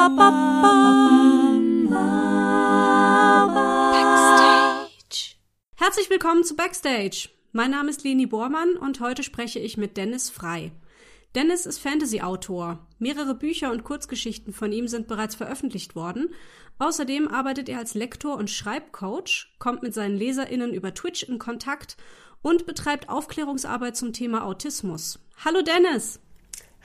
Backstage. Herzlich willkommen zu Backstage. Mein Name ist Leni Bormann und heute spreche ich mit Dennis Frei. Dennis ist Fantasy-Autor. Mehrere Bücher und Kurzgeschichten von ihm sind bereits veröffentlicht worden. Außerdem arbeitet er als Lektor und Schreibcoach, kommt mit seinen LeserInnen über Twitch in Kontakt und betreibt Aufklärungsarbeit zum Thema Autismus. Hallo Dennis!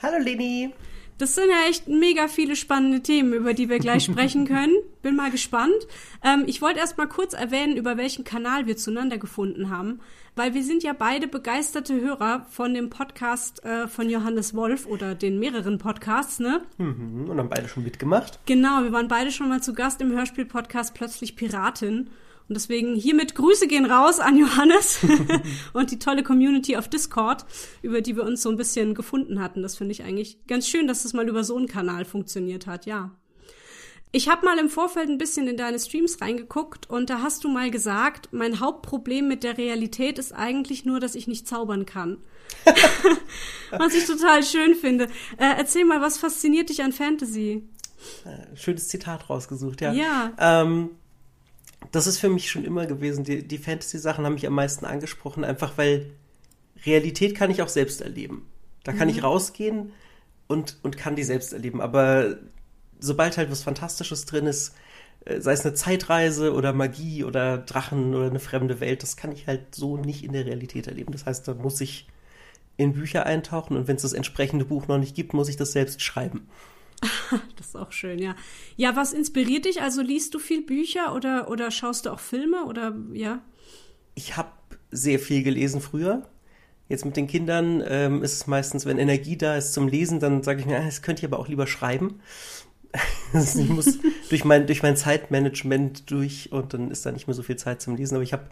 Hallo Leni! Das sind ja echt mega viele spannende Themen, über die wir gleich sprechen können. Bin mal gespannt. Ähm, ich wollte erst mal kurz erwähnen, über welchen Kanal wir zueinander gefunden haben, weil wir sind ja beide begeisterte Hörer von dem Podcast äh, von Johannes Wolf oder den mehreren Podcasts, ne? Mhm, und haben beide schon mitgemacht. Genau, wir waren beide schon mal zu Gast im Hörspiel-Podcast Plötzlich Piratin. Und deswegen hiermit Grüße gehen raus an Johannes und die tolle Community auf Discord, über die wir uns so ein bisschen gefunden hatten. Das finde ich eigentlich ganz schön, dass das mal über so einen Kanal funktioniert hat, ja. Ich habe mal im Vorfeld ein bisschen in deine Streams reingeguckt und da hast du mal gesagt, mein Hauptproblem mit der Realität ist eigentlich nur, dass ich nicht zaubern kann. was ich total schön finde. Äh, erzähl mal, was fasziniert dich an Fantasy? Äh, schönes Zitat rausgesucht, ja. Ja. Ähm, das ist für mich schon immer gewesen. Die, die Fantasy-Sachen haben mich am meisten angesprochen, einfach weil Realität kann ich auch selbst erleben. Da kann mhm. ich rausgehen und, und kann die selbst erleben. Aber sobald halt was Fantastisches drin ist, äh, sei es eine Zeitreise oder Magie oder Drachen oder eine fremde Welt, das kann ich halt so nicht in der Realität erleben. Das heißt, da muss ich in Bücher eintauchen und wenn es das entsprechende Buch noch nicht gibt, muss ich das selbst schreiben. das ist auch schön, ja. Ja, was inspiriert dich? Also liest du viel Bücher oder, oder schaust du auch Filme oder ja? Ich habe sehr viel gelesen früher. Jetzt mit den Kindern ähm, ist es meistens, wenn Energie da ist zum Lesen, dann sage ich mir, ah, das könnte ich aber auch lieber schreiben. ich muss durch mein, durch mein Zeitmanagement durch und dann ist da nicht mehr so viel Zeit zum Lesen. Aber ich habe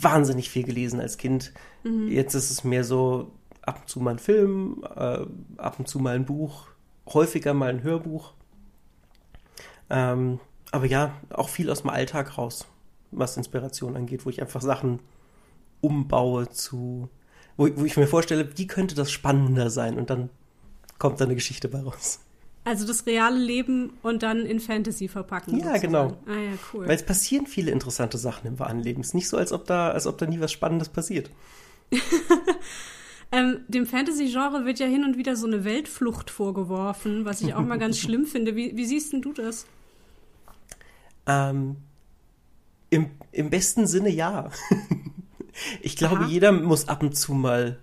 wahnsinnig viel gelesen als Kind. Mhm. Jetzt ist es mehr so ab und zu mal ein Film, äh, ab und zu mal ein Buch, häufiger mal ein Hörbuch. Ähm, aber ja, auch viel aus dem Alltag raus, was Inspiration angeht, wo ich einfach Sachen umbaue zu, wo, wo ich mir vorstelle, wie könnte das spannender sein und dann kommt da eine Geschichte bei raus. Also das reale Leben und dann in Fantasy verpacken. Ja, sozusagen. genau. Ah ja, cool. Weil es passieren viele interessante Sachen im wahren Leben. Es ist nicht so, als ob da, als ob da nie was Spannendes passiert. Ähm, dem Fantasy-Genre wird ja hin und wieder so eine Weltflucht vorgeworfen, was ich auch mal ganz schlimm finde. Wie, wie siehst denn du das? Ähm, im, Im besten Sinne ja. ich glaube, Aha. jeder muss ab und zu mal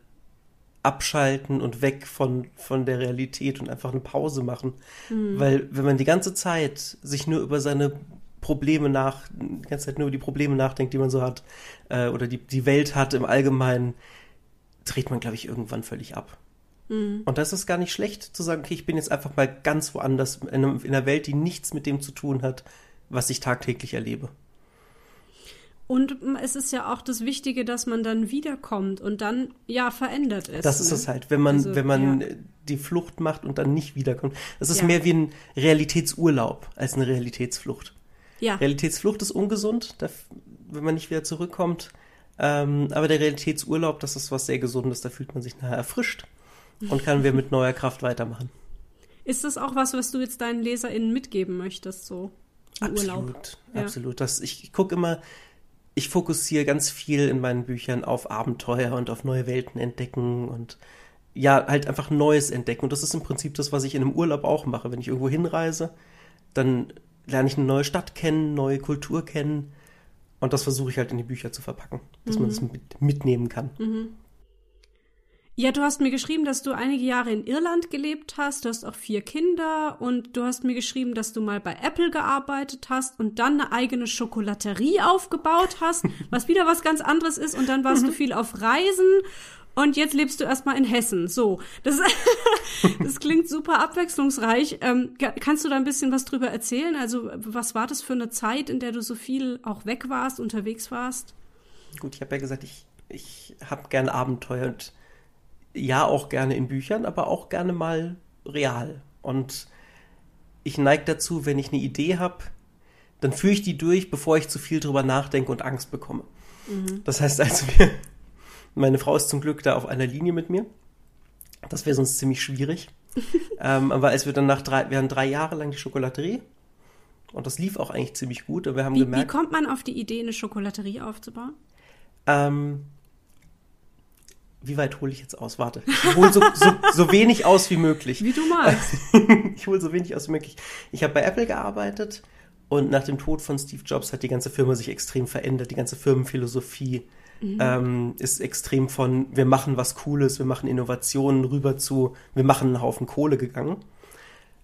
abschalten und weg von, von der Realität und einfach eine Pause machen. Mhm. Weil wenn man die ganze Zeit sich nur über seine Probleme nach, die ganze Zeit nur über die Probleme nachdenkt, die man so hat, äh, oder die, die Welt hat im Allgemeinen, dreht man, glaube ich, irgendwann völlig ab. Mhm. Und das ist gar nicht schlecht zu sagen, okay, ich bin jetzt einfach mal ganz woanders, in, einem, in einer Welt, die nichts mit dem zu tun hat, was ich tagtäglich erlebe. Und es ist ja auch das Wichtige, dass man dann wiederkommt und dann ja verändert ist. Das ist ne? es halt, wenn man, also, wenn man ja. die Flucht macht und dann nicht wiederkommt. Das ist ja. mehr wie ein Realitätsurlaub als eine Realitätsflucht. Ja. Realitätsflucht ist ungesund, da, wenn man nicht wieder zurückkommt. Ähm, aber der Realitätsurlaub, das ist was sehr Gesundes, da fühlt man sich nachher erfrischt und kann wir mit neuer Kraft weitermachen. Ist das auch was, was du jetzt deinen LeserInnen mitgeben möchtest, so im absolut, Urlaub? Ja. Absolut. Das, ich, ich gucke immer, ich fokussiere ganz viel in meinen Büchern auf Abenteuer und auf neue Welten entdecken und ja, halt einfach Neues entdecken. Und das ist im Prinzip das, was ich in einem Urlaub auch mache. Wenn ich irgendwo hinreise, dann lerne ich eine neue Stadt kennen, neue Kultur kennen und das versuche ich halt in die Bücher zu verpacken, dass mhm. man das mit, mitnehmen kann. Mhm. Ja, du hast mir geschrieben, dass du einige Jahre in Irland gelebt hast, du hast auch vier Kinder und du hast mir geschrieben, dass du mal bei Apple gearbeitet hast und dann eine eigene Schokolaterie aufgebaut hast, was wieder was ganz anderes ist und dann warst du viel auf Reisen und jetzt lebst du erstmal in Hessen. So, das, das klingt super abwechslungsreich. Ähm, kannst du da ein bisschen was drüber erzählen? Also, was war das für eine Zeit, in der du so viel auch weg warst, unterwegs warst? Gut, ich habe ja gesagt, ich, ich habe gerne Abenteuer und ja, auch gerne in Büchern, aber auch gerne mal real. Und ich neige dazu, wenn ich eine Idee habe, dann führe ich die durch, bevor ich zu viel drüber nachdenke und Angst bekomme. Mhm. Das heißt also, wir meine Frau ist zum Glück da auf einer Linie mit mir. Das wäre sonst ziemlich schwierig. ähm, aber als wir dann nach drei, wir hatten drei Jahre lang die Schokolaterie und das lief auch eigentlich ziemlich gut. Und wir haben Wie, wie gemerkt, kommt man auf die Idee, eine Schokolaterie aufzubauen? ähm, wie weit hole ich jetzt aus? Warte, ich hole so, so, so wenig aus wie möglich. Wie du magst. ich hole so wenig aus wie möglich. Ich habe bei Apple gearbeitet und nach dem Tod von Steve Jobs hat die ganze Firma sich extrem verändert. Die ganze Firmenphilosophie ähm, ist extrem von wir machen was Cooles, wir machen Innovationen rüber zu wir machen einen Haufen Kohle gegangen.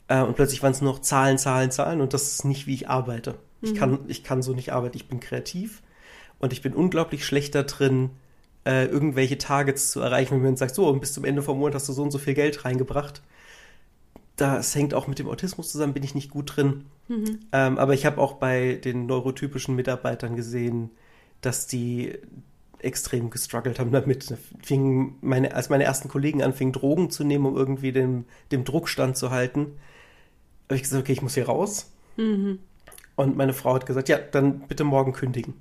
Äh, und plötzlich waren es noch Zahlen, Zahlen, Zahlen und das ist nicht, wie ich arbeite. Ich, kann, ich kann so nicht arbeiten. Ich bin kreativ und ich bin unglaublich schlecht da drin, äh, irgendwelche Targets zu erreichen, wenn man sagt, so, und bis zum Ende vom Monat hast du so und so viel Geld reingebracht. Das hängt auch mit dem Autismus zusammen, bin ich nicht gut drin. Ähm, aber ich habe auch bei den neurotypischen Mitarbeitern gesehen, dass die extrem gestruggelt haben damit. Da Fingen meine, als meine ersten Kollegen anfingen, Drogen zu nehmen, um irgendwie dem, dem Druck standzuhalten, habe ich gesagt, okay, ich muss hier raus. Und meine Frau hat gesagt, ja, dann bitte morgen kündigen.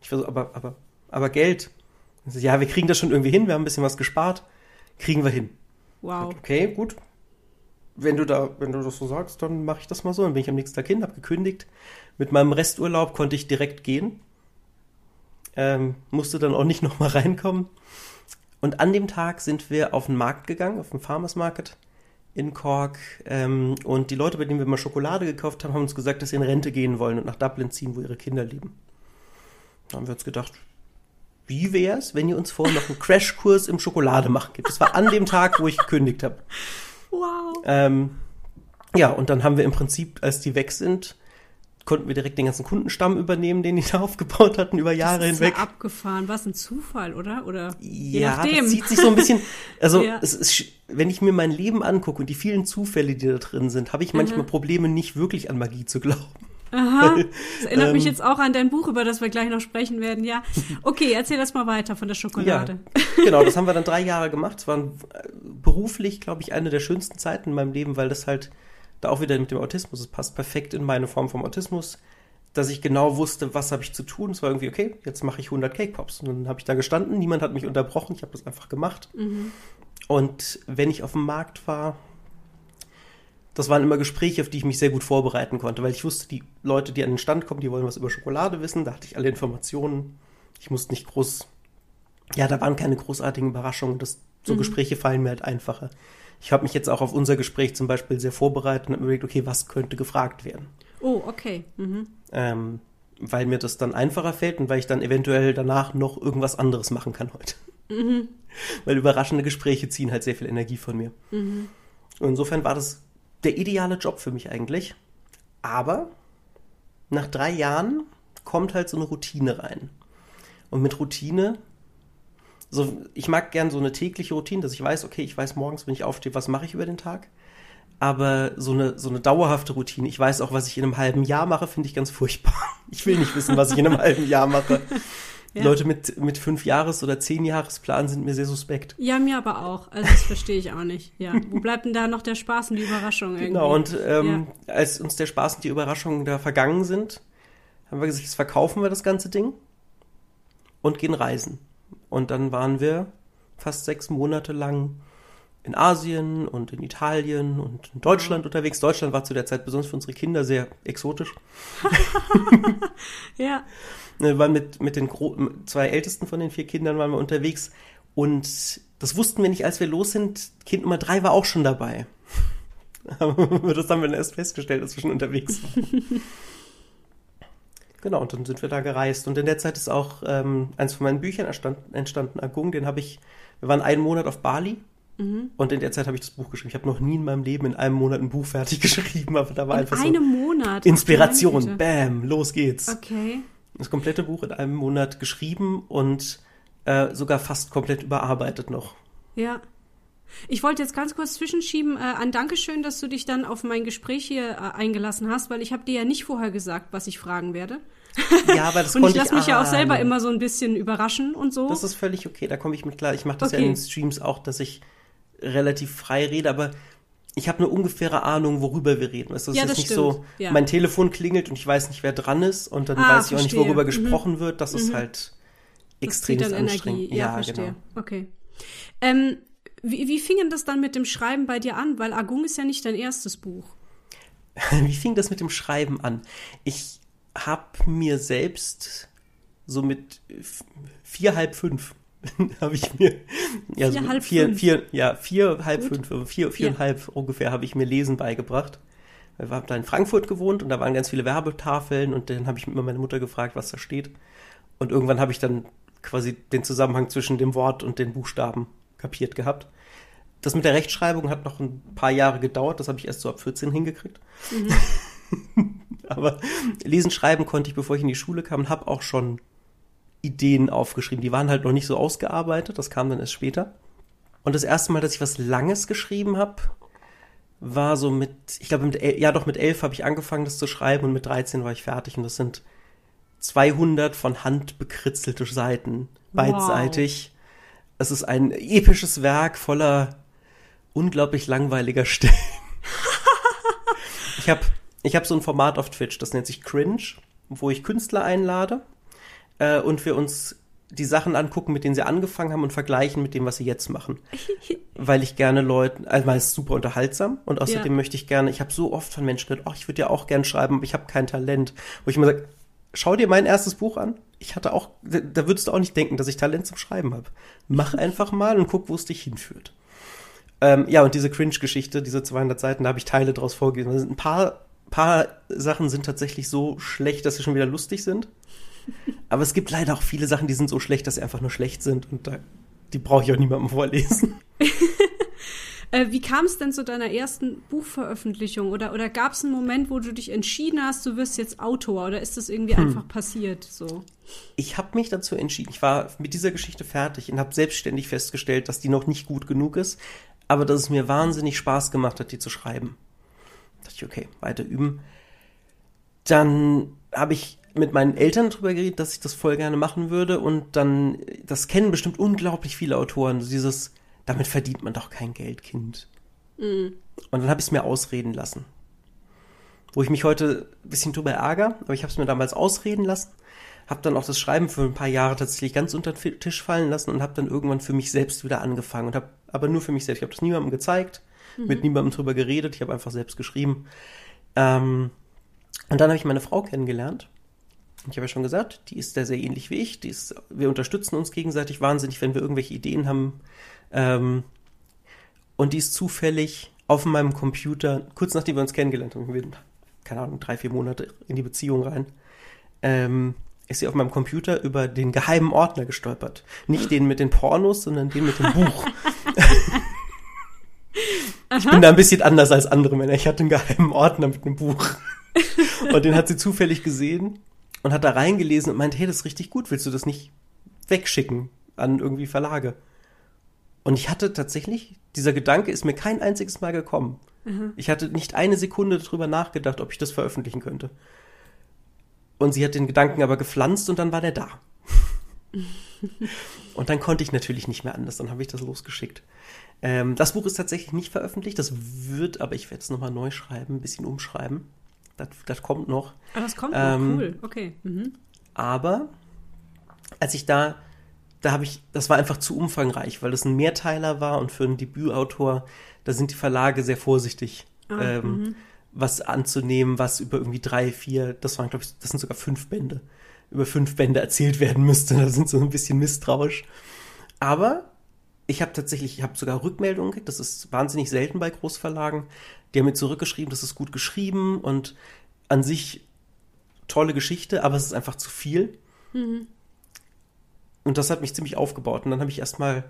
Ich war so, aber, aber, aber Geld. So, ja, wir kriegen das schon irgendwie hin, wir haben ein bisschen was gespart, kriegen wir hin. Wow. Okay, gut. Wenn du da, wenn du das so sagst, dann mache ich das mal so. Dann bin ich am nächsten Tag hin, habe gekündigt. Mit meinem Resturlaub konnte ich direkt gehen. Ähm, musste dann auch nicht nochmal reinkommen. Und an dem Tag sind wir auf den Markt gegangen, auf den Farmers Market in Cork. Ähm, und die Leute, bei denen wir mal Schokolade gekauft haben, haben uns gesagt, dass sie in Rente gehen wollen und nach Dublin ziehen, wo ihre Kinder leben. Da haben wir uns gedacht, wie wär's, wenn ihr uns vorher noch einen Crashkurs im Schokolade machen gibt? Das war an dem Tag, wo ich gekündigt habe. Wow. Ähm, ja, und dann haben wir im Prinzip, als die weg sind, konnten wir direkt den ganzen Kundenstamm übernehmen, den die da aufgebaut hatten über Jahre das ist hinweg. Ja abgefahren. Was ein Zufall, oder? Oder je Ja, nachdem. das zieht sich so ein bisschen. Also, Ja. es ist, wenn ich mir mein Leben angucke und die vielen Zufälle, die da drin sind, habe ich manchmal Probleme, nicht wirklich an Magie zu glauben. Aha. Das erinnert mich Ähm, jetzt auch an dein Buch, über das wir gleich noch sprechen werden. Ja. Okay, erzähl das mal weiter von der Schokolade. Ja, genau, das haben wir dann drei Jahre gemacht. Es war äh, beruflich, glaube ich, eine der schönsten Zeiten in meinem Leben, weil das halt da auch wieder mit dem Autismus, es passt perfekt in meine Form vom Autismus, dass ich genau wusste, was habe ich zu tun. Es war irgendwie, okay, jetzt mache ich 100 Cake Pops. Und dann habe ich da gestanden, niemand hat mich unterbrochen, ich habe das einfach gemacht. Und wenn ich auf dem Markt war, das waren immer Gespräche, auf die ich mich sehr gut vorbereiten konnte, weil ich wusste, die Leute, die an den Stand kommen, die wollen was über Schokolade wissen, da hatte ich alle Informationen. Ich musste nicht groß, ja, da waren keine großartigen Überraschungen. Das, so Gespräche fallen mir halt einfacher. Ich habe mich jetzt auch auf unser Gespräch zum Beispiel sehr vorbereitet und habe überlegt, okay, was könnte gefragt werden? Oh, okay. Mhm. Ähm, weil mir das dann einfacher fällt und weil ich dann eventuell danach noch irgendwas anderes machen kann heute. Weil überraschende Gespräche ziehen halt sehr viel Energie von mir. Und insofern war das der ideale Job für mich eigentlich. Aber nach drei Jahren kommt halt so eine Routine rein. Und mit Routine, so, ich mag gern so eine tägliche Routine, dass ich weiß, okay, ich weiß morgens, wenn ich aufstehe, was mache ich über den Tag. Aber so eine, so eine dauerhafte Routine, ich weiß auch, was ich in einem halben Jahr mache, finde ich ganz furchtbar. Ich will nicht wissen, was ich in einem halben Jahr mache. Ja. Leute mit, mit fünf Jahres- oder zehn Jahresplan sind mir sehr suspekt. Ja, mir aber auch. Also das verstehe ich auch nicht. Ja. Wo bleibt denn da noch der Spaß und die Überraschung irgendwie? Genau, und ähm, als uns der Spaß und die Überraschungen da vergangen sind, haben wir gesagt, jetzt verkaufen wir das ganze Ding und gehen reisen. Und dann waren wir fast sechs Monate lang in Asien und in Italien und in Deutschland unterwegs. Deutschland war zu der Zeit besonders für unsere Kinder sehr exotisch. ja. Wir waren mit, mit den Gro zwei ältesten von den vier Kindern waren wir unterwegs und das wussten wir nicht, als wir los sind. Kind Nummer drei war auch schon dabei. Aber das haben wir dann erst festgestellt, als wir schon unterwegs waren. genau, und dann sind wir da gereist. Und in der Zeit ist auch ähm, eins von meinen Büchern entstanden, entstanden Agung. Den habe ich, wir waren einen Monat auf Bali. Und in der Zeit habe ich das Buch geschrieben. Ich habe noch nie in meinem Leben in einem Monat ein Buch fertig geschrieben, aber da war In einfach so einem Monat. Inspiration. Güte. Bam, los geht's Okay. das komplette Buch in einem Monat geschrieben und äh, sogar fast komplett überarbeitet noch. Ja. Ich wollte jetzt ganz kurz zwischenschieben, äh, ein Dankeschön, dass du dich dann auf mein Gespräch hier äh, eingelassen hast, weil ich habe dir ja nicht vorher gesagt, was ich fragen werde. Ja, aber das Und ich lasse mich ja auch selber immer so ein bisschen überraschen und so. Das ist völlig okay, da komme ich mit klar. Ich mache das ja Okay. in den Streams auch, dass ich relativ frei rede, aber ich habe eine ungefähre Ahnung, worüber wir reden. Es Ja, ist das nicht stimmt. so, Ja. mein Telefon klingelt und ich weiß nicht, wer dran ist und dann Ah, weiß ich auch nicht, verstehe. worüber Mhm. gesprochen wird. Das ist halt extrem anstrengend. Energie. Ja, verstehe. genau. Okay. Ähm, Wie, wie fing denn das dann mit dem Schreiben bei dir an? Weil Agung ist ja nicht dein erstes Buch. Wie fing das mit dem Schreiben an? Ich habe mir selbst so mit vier, halb fünf habe ich mir ja vier, so halb vier, fünf. vier, ja vier, halb Gut. fünf, vier, viereinhalb ja. ungefähr habe ich mir Lesen beigebracht. Ich habe da in Frankfurt gewohnt und da waren ganz viele Werbetafeln und dann habe ich immer meine Mutter gefragt, was da steht. Und irgendwann habe ich dann quasi den Zusammenhang zwischen dem Wort und den Buchstaben kapiert gehabt. Das mit der Rechtschreibung hat noch ein paar Jahre gedauert, das habe ich erst so ab 14 hingekriegt. Mhm. Aber lesen, schreiben konnte ich, bevor ich in die Schule kam, und habe auch schon Ideen aufgeschrieben. Die waren halt noch nicht so ausgearbeitet, das kam dann erst später. Und das erste Mal, dass ich was Langes geschrieben habe, war so mit, ich glaube, mit, ja doch, mit elf habe ich angefangen, das zu schreiben und mit 13 war ich fertig und das sind 200 von Hand bekritzelte Seiten, beidseitig. Wow. Es ist ein episches Werk voller unglaublich langweiliger Stellen. ich habe ich hab so ein Format auf Twitch, das nennt sich Cringe, wo ich Künstler einlade äh, und wir uns die Sachen angucken, mit denen sie angefangen haben und vergleichen mit dem, was sie jetzt machen. Weil ich gerne Leuten, also es ist super unterhaltsam und außerdem ja. möchte ich gerne, ich habe so oft von Menschen gehört, oh, ich würde ja auch gern schreiben, aber ich habe kein Talent. Wo ich immer sage, schau dir mein erstes Buch an. Ich hatte auch, da würdest du auch nicht denken, dass ich Talent zum Schreiben habe. Mach einfach mal und guck, wo es dich hinführt. Ähm, ja, und diese Cringe-Geschichte, diese 200 Seiten, da habe ich Teile draus vorgelesen. Also ein paar, paar Sachen sind tatsächlich so schlecht, dass sie schon wieder lustig sind. Aber es gibt leider auch viele Sachen, die sind so schlecht, dass sie einfach nur schlecht sind und da, die brauche ich auch niemandem vorlesen. Äh, wie kam es denn zu deiner ersten Buchveröffentlichung? Oder, oder gab es einen Moment, wo du dich entschieden hast, du wirst jetzt Autor? Oder ist das irgendwie hm. einfach passiert so? Ich habe mich dazu entschieden. Ich war mit dieser Geschichte fertig und habe selbstständig festgestellt, dass die noch nicht gut genug ist, aber dass es mir wahnsinnig Spaß gemacht hat, die zu schreiben. Da dachte ich, okay, weiter üben. Dann habe ich mit meinen Eltern darüber geredet, dass ich das voll gerne machen würde und dann, das kennen bestimmt unglaublich viele Autoren, dieses, damit verdient man doch kein Geld, Kind. Mhm. Und dann habe ich es mir ausreden lassen. Wo ich mich heute ein bisschen drüber ärgere, aber ich habe es mir damals ausreden lassen, habe dann auch das Schreiben für ein paar Jahre tatsächlich ganz unter den Tisch fallen lassen und habe dann irgendwann für mich selbst wieder angefangen und habe aber nur für mich selbst. Ich habe das niemandem gezeigt, mhm. mit niemandem drüber geredet, ich habe einfach selbst geschrieben. Ähm, und dann habe ich meine Frau kennengelernt ich habe ja schon gesagt, die ist sehr, sehr ähnlich wie ich. Die ist, wir unterstützen uns gegenseitig wahnsinnig, wenn wir irgendwelche Ideen haben. Ähm, und die ist zufällig auf meinem Computer, kurz nachdem wir uns kennengelernt haben, wir, keine Ahnung, drei, vier Monate in die Beziehung rein, ähm, ist sie auf meinem Computer über den geheimen Ordner gestolpert. Nicht den mit den Pornos, sondern den mit dem Buch. ich bin da ein bisschen anders als andere Männer. Ich hatte einen geheimen Ordner mit einem Buch. Und den hat sie zufällig gesehen und hat da reingelesen und meint, hey, das ist richtig gut, willst du das nicht wegschicken an irgendwie Verlage? Und ich hatte tatsächlich, dieser Gedanke ist mir kein einziges Mal gekommen. Mhm. Ich hatte nicht eine Sekunde darüber nachgedacht, ob ich das veröffentlichen könnte. Und sie hat den Gedanken aber gepflanzt und dann war der da. und dann konnte ich natürlich nicht mehr anders, dann habe ich das losgeschickt. Ähm, das Buch ist tatsächlich nicht veröffentlicht, das wird, aber ich werde es nochmal neu schreiben, ein bisschen umschreiben. Das, das kommt noch. Ah, das kommt ähm, noch, cool, okay. Mhm. Aber als ich da, da habe ich, das war einfach zu umfangreich, weil das ein Mehrteiler war und für einen Debütautor, da sind die Verlage sehr vorsichtig, ah, ähm, mhm. was anzunehmen, was über irgendwie drei, vier, das waren, glaube ich, das sind sogar fünf Bände, über fünf Bände erzählt werden müsste. Da sind so ein bisschen misstrauisch. Aber ich habe tatsächlich, ich habe sogar Rückmeldungen gekriegt, das ist wahnsinnig selten bei Großverlagen, die haben mir zurückgeschrieben, das ist gut geschrieben und an sich tolle Geschichte, aber es ist einfach zu viel. Mhm. Und das hat mich ziemlich aufgebaut. Und dann habe ich erstmal,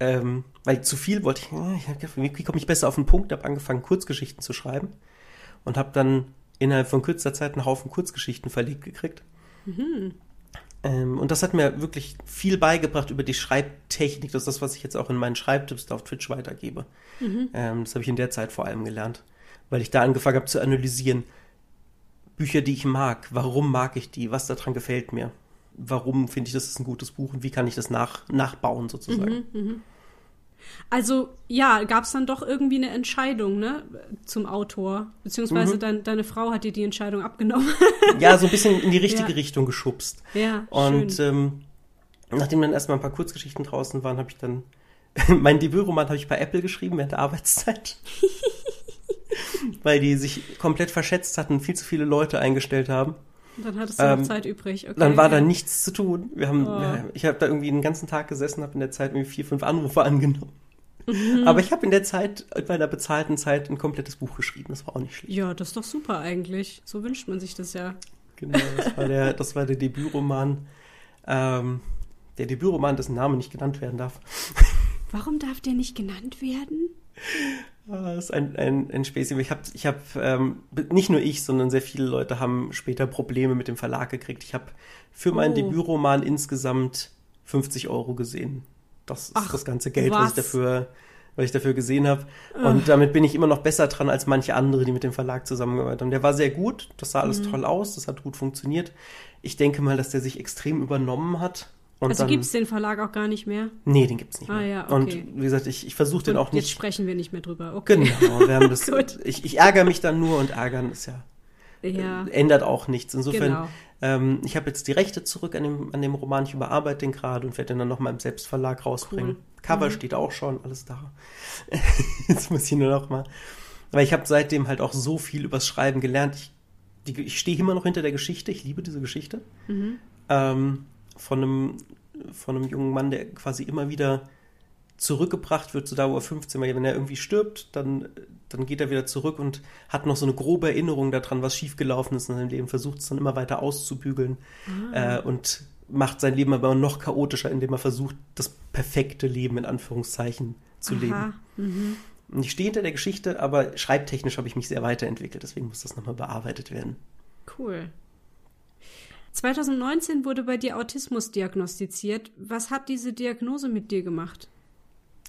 ähm, weil zu viel wollte ich, äh, wie komme ich besser auf den Punkt, habe angefangen, Kurzgeschichten zu schreiben und habe dann innerhalb von kürzester Zeit einen Haufen Kurzgeschichten verlegt gekriegt. Mhm. Ähm, und das hat mir wirklich viel beigebracht über die Schreibtechnik. Das ist das, was ich jetzt auch in meinen Schreibtipps auf Twitch weitergebe. Mhm. Ähm, das habe ich in der Zeit vor allem gelernt, weil ich da angefangen habe zu analysieren. Bücher, die ich mag, warum mag ich die, was daran gefällt mir, warum finde ich, das ist ein gutes Buch und wie kann ich das nach, nachbauen sozusagen. Mhm, mh. Also ja, gab es dann doch irgendwie eine Entscheidung, ne, zum Autor, beziehungsweise mhm. dein, deine Frau hat dir die Entscheidung abgenommen. ja, so ein bisschen in die richtige ja. Richtung geschubst. Ja. Und schön. Ähm, nachdem dann erstmal ein paar Kurzgeschichten draußen waren, habe ich dann mein Debütroman habe ich bei Apple geschrieben während der Arbeitszeit. Weil die sich komplett verschätzt hatten, viel zu viele Leute eingestellt haben. Und dann hattest du ähm, noch Zeit übrig. Okay, dann war ja. da nichts zu tun. Wir haben, oh. ich habe da irgendwie den ganzen Tag gesessen, habe in der Zeit irgendwie vier, fünf Anrufe angenommen. Mhm. Aber ich habe in der Zeit, bei der bezahlten Zeit, ein komplettes Buch geschrieben. Das war auch nicht schlecht. Ja, das ist doch super eigentlich. So wünscht man sich das ja. Genau, das war der, das war der Debütroman. Ähm, der Debütroman, dessen Name nicht genannt werden darf. Warum darf der nicht genannt werden? Ah, das ist ein, ein, ein Späßchen. Ich habe, ich hab, ähm, nicht nur ich, sondern sehr viele Leute haben später Probleme mit dem Verlag gekriegt. Ich habe für meinen oh. Debütroman insgesamt 50 Euro gesehen. Das ist Ach, das ganze Geld, was, was ich dafür was ich dafür gesehen habe. Und damit bin ich immer noch besser dran als manche andere, die mit dem Verlag zusammengearbeitet haben. Der war sehr gut, das sah alles mhm. toll aus, das hat gut funktioniert. Ich denke mal, dass der sich extrem übernommen hat. Und also gibt es den Verlag auch gar nicht mehr? Nee, den gibt es nicht mehr. Ah, ja, okay. Und wie gesagt, ich, ich versuche den auch nicht. Jetzt sprechen wir nicht mehr drüber. Okay. Genau, wir haben das, ich, ich ärgere mich dann nur und ärgern ist ja, ja. Äh, ändert auch nichts. Insofern, genau. ähm, ich habe jetzt die Rechte zurück an dem, an dem Roman, ich überarbeite den gerade und werde den dann nochmal im Selbstverlag rausbringen. Cool. Cover mhm. steht auch schon, alles da. jetzt muss ich nur noch mal. Weil ich habe seitdem halt auch so viel übers Schreiben gelernt. Ich, ich stehe immer noch hinter der Geschichte, ich liebe diese Geschichte. Mhm. Ähm, von einem, von einem jungen Mann, der quasi immer wieder zurückgebracht wird, so da, wo er 15 war. Wenn er irgendwie stirbt, dann, dann geht er wieder zurück und hat noch so eine grobe Erinnerung daran, was schiefgelaufen ist in seinem Leben, versucht es dann immer weiter auszubügeln ah. äh, und macht sein Leben aber noch chaotischer, indem er versucht, das perfekte Leben in Anführungszeichen zu Aha. leben. Mhm. Und ich stehe hinter der Geschichte, aber schreibtechnisch habe ich mich sehr weiterentwickelt, deswegen muss das nochmal bearbeitet werden. Cool. 2019 wurde bei dir Autismus diagnostiziert. Was hat diese Diagnose mit dir gemacht?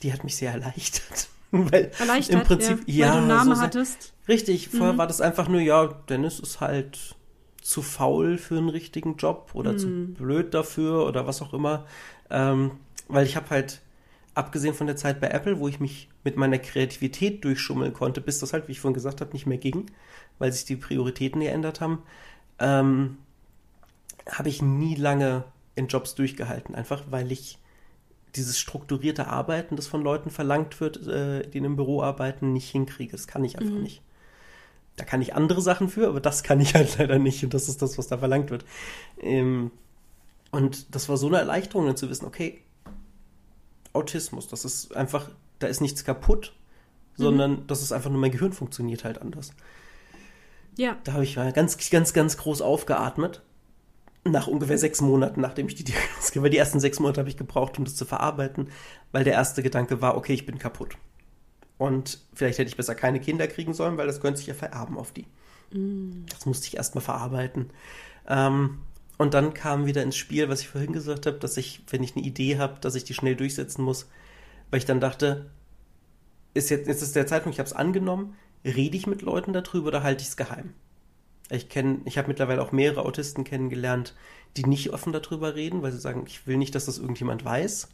Die hat mich sehr erleichtert. weil erleichtert, im Prinzip, ja, ja weil du einen Namen so hattest. Richtig, vorher mhm. war das einfach nur, ja, Dennis ist halt zu faul für einen richtigen Job oder mhm. zu blöd dafür oder was auch immer. Ähm, weil ich habe halt, abgesehen von der Zeit bei Apple, wo ich mich mit meiner Kreativität durchschummeln konnte, bis das halt, wie ich vorhin gesagt habe, nicht mehr ging, weil sich die Prioritäten geändert haben, ähm, habe ich nie lange in Jobs durchgehalten, einfach weil ich dieses strukturierte Arbeiten, das von Leuten verlangt wird, äh, die in einem Büro arbeiten, nicht hinkriege. Das kann ich einfach mhm. nicht. Da kann ich andere Sachen für, aber das kann ich halt leider nicht und das ist das, was da verlangt wird. Ähm, und das war so eine Erleichterung, dann zu wissen, okay, Autismus, das ist einfach, da ist nichts kaputt, mhm. sondern das ist einfach nur mein Gehirn funktioniert halt anders. Ja. Da habe ich mal ganz, ganz, ganz groß aufgeatmet nach ungefähr sechs Monaten, nachdem ich die Diagnose, weil die ersten sechs Monate habe ich gebraucht, um das zu verarbeiten, weil der erste Gedanke war, okay, ich bin kaputt. Und vielleicht hätte ich besser keine Kinder kriegen sollen, weil das könnte sich ja vererben auf die. Mm. Das musste ich erstmal verarbeiten. Ähm, und dann kam wieder ins Spiel, was ich vorhin gesagt habe, dass ich, wenn ich eine Idee habe, dass ich die schnell durchsetzen muss, weil ich dann dachte, ist jetzt, jetzt ist der Zeitpunkt, ich habe es angenommen, rede ich mit Leuten darüber oder halte ich es geheim? Ich kenne, ich habe mittlerweile auch mehrere Autisten kennengelernt, die nicht offen darüber reden, weil sie sagen, ich will nicht, dass das irgendjemand weiß.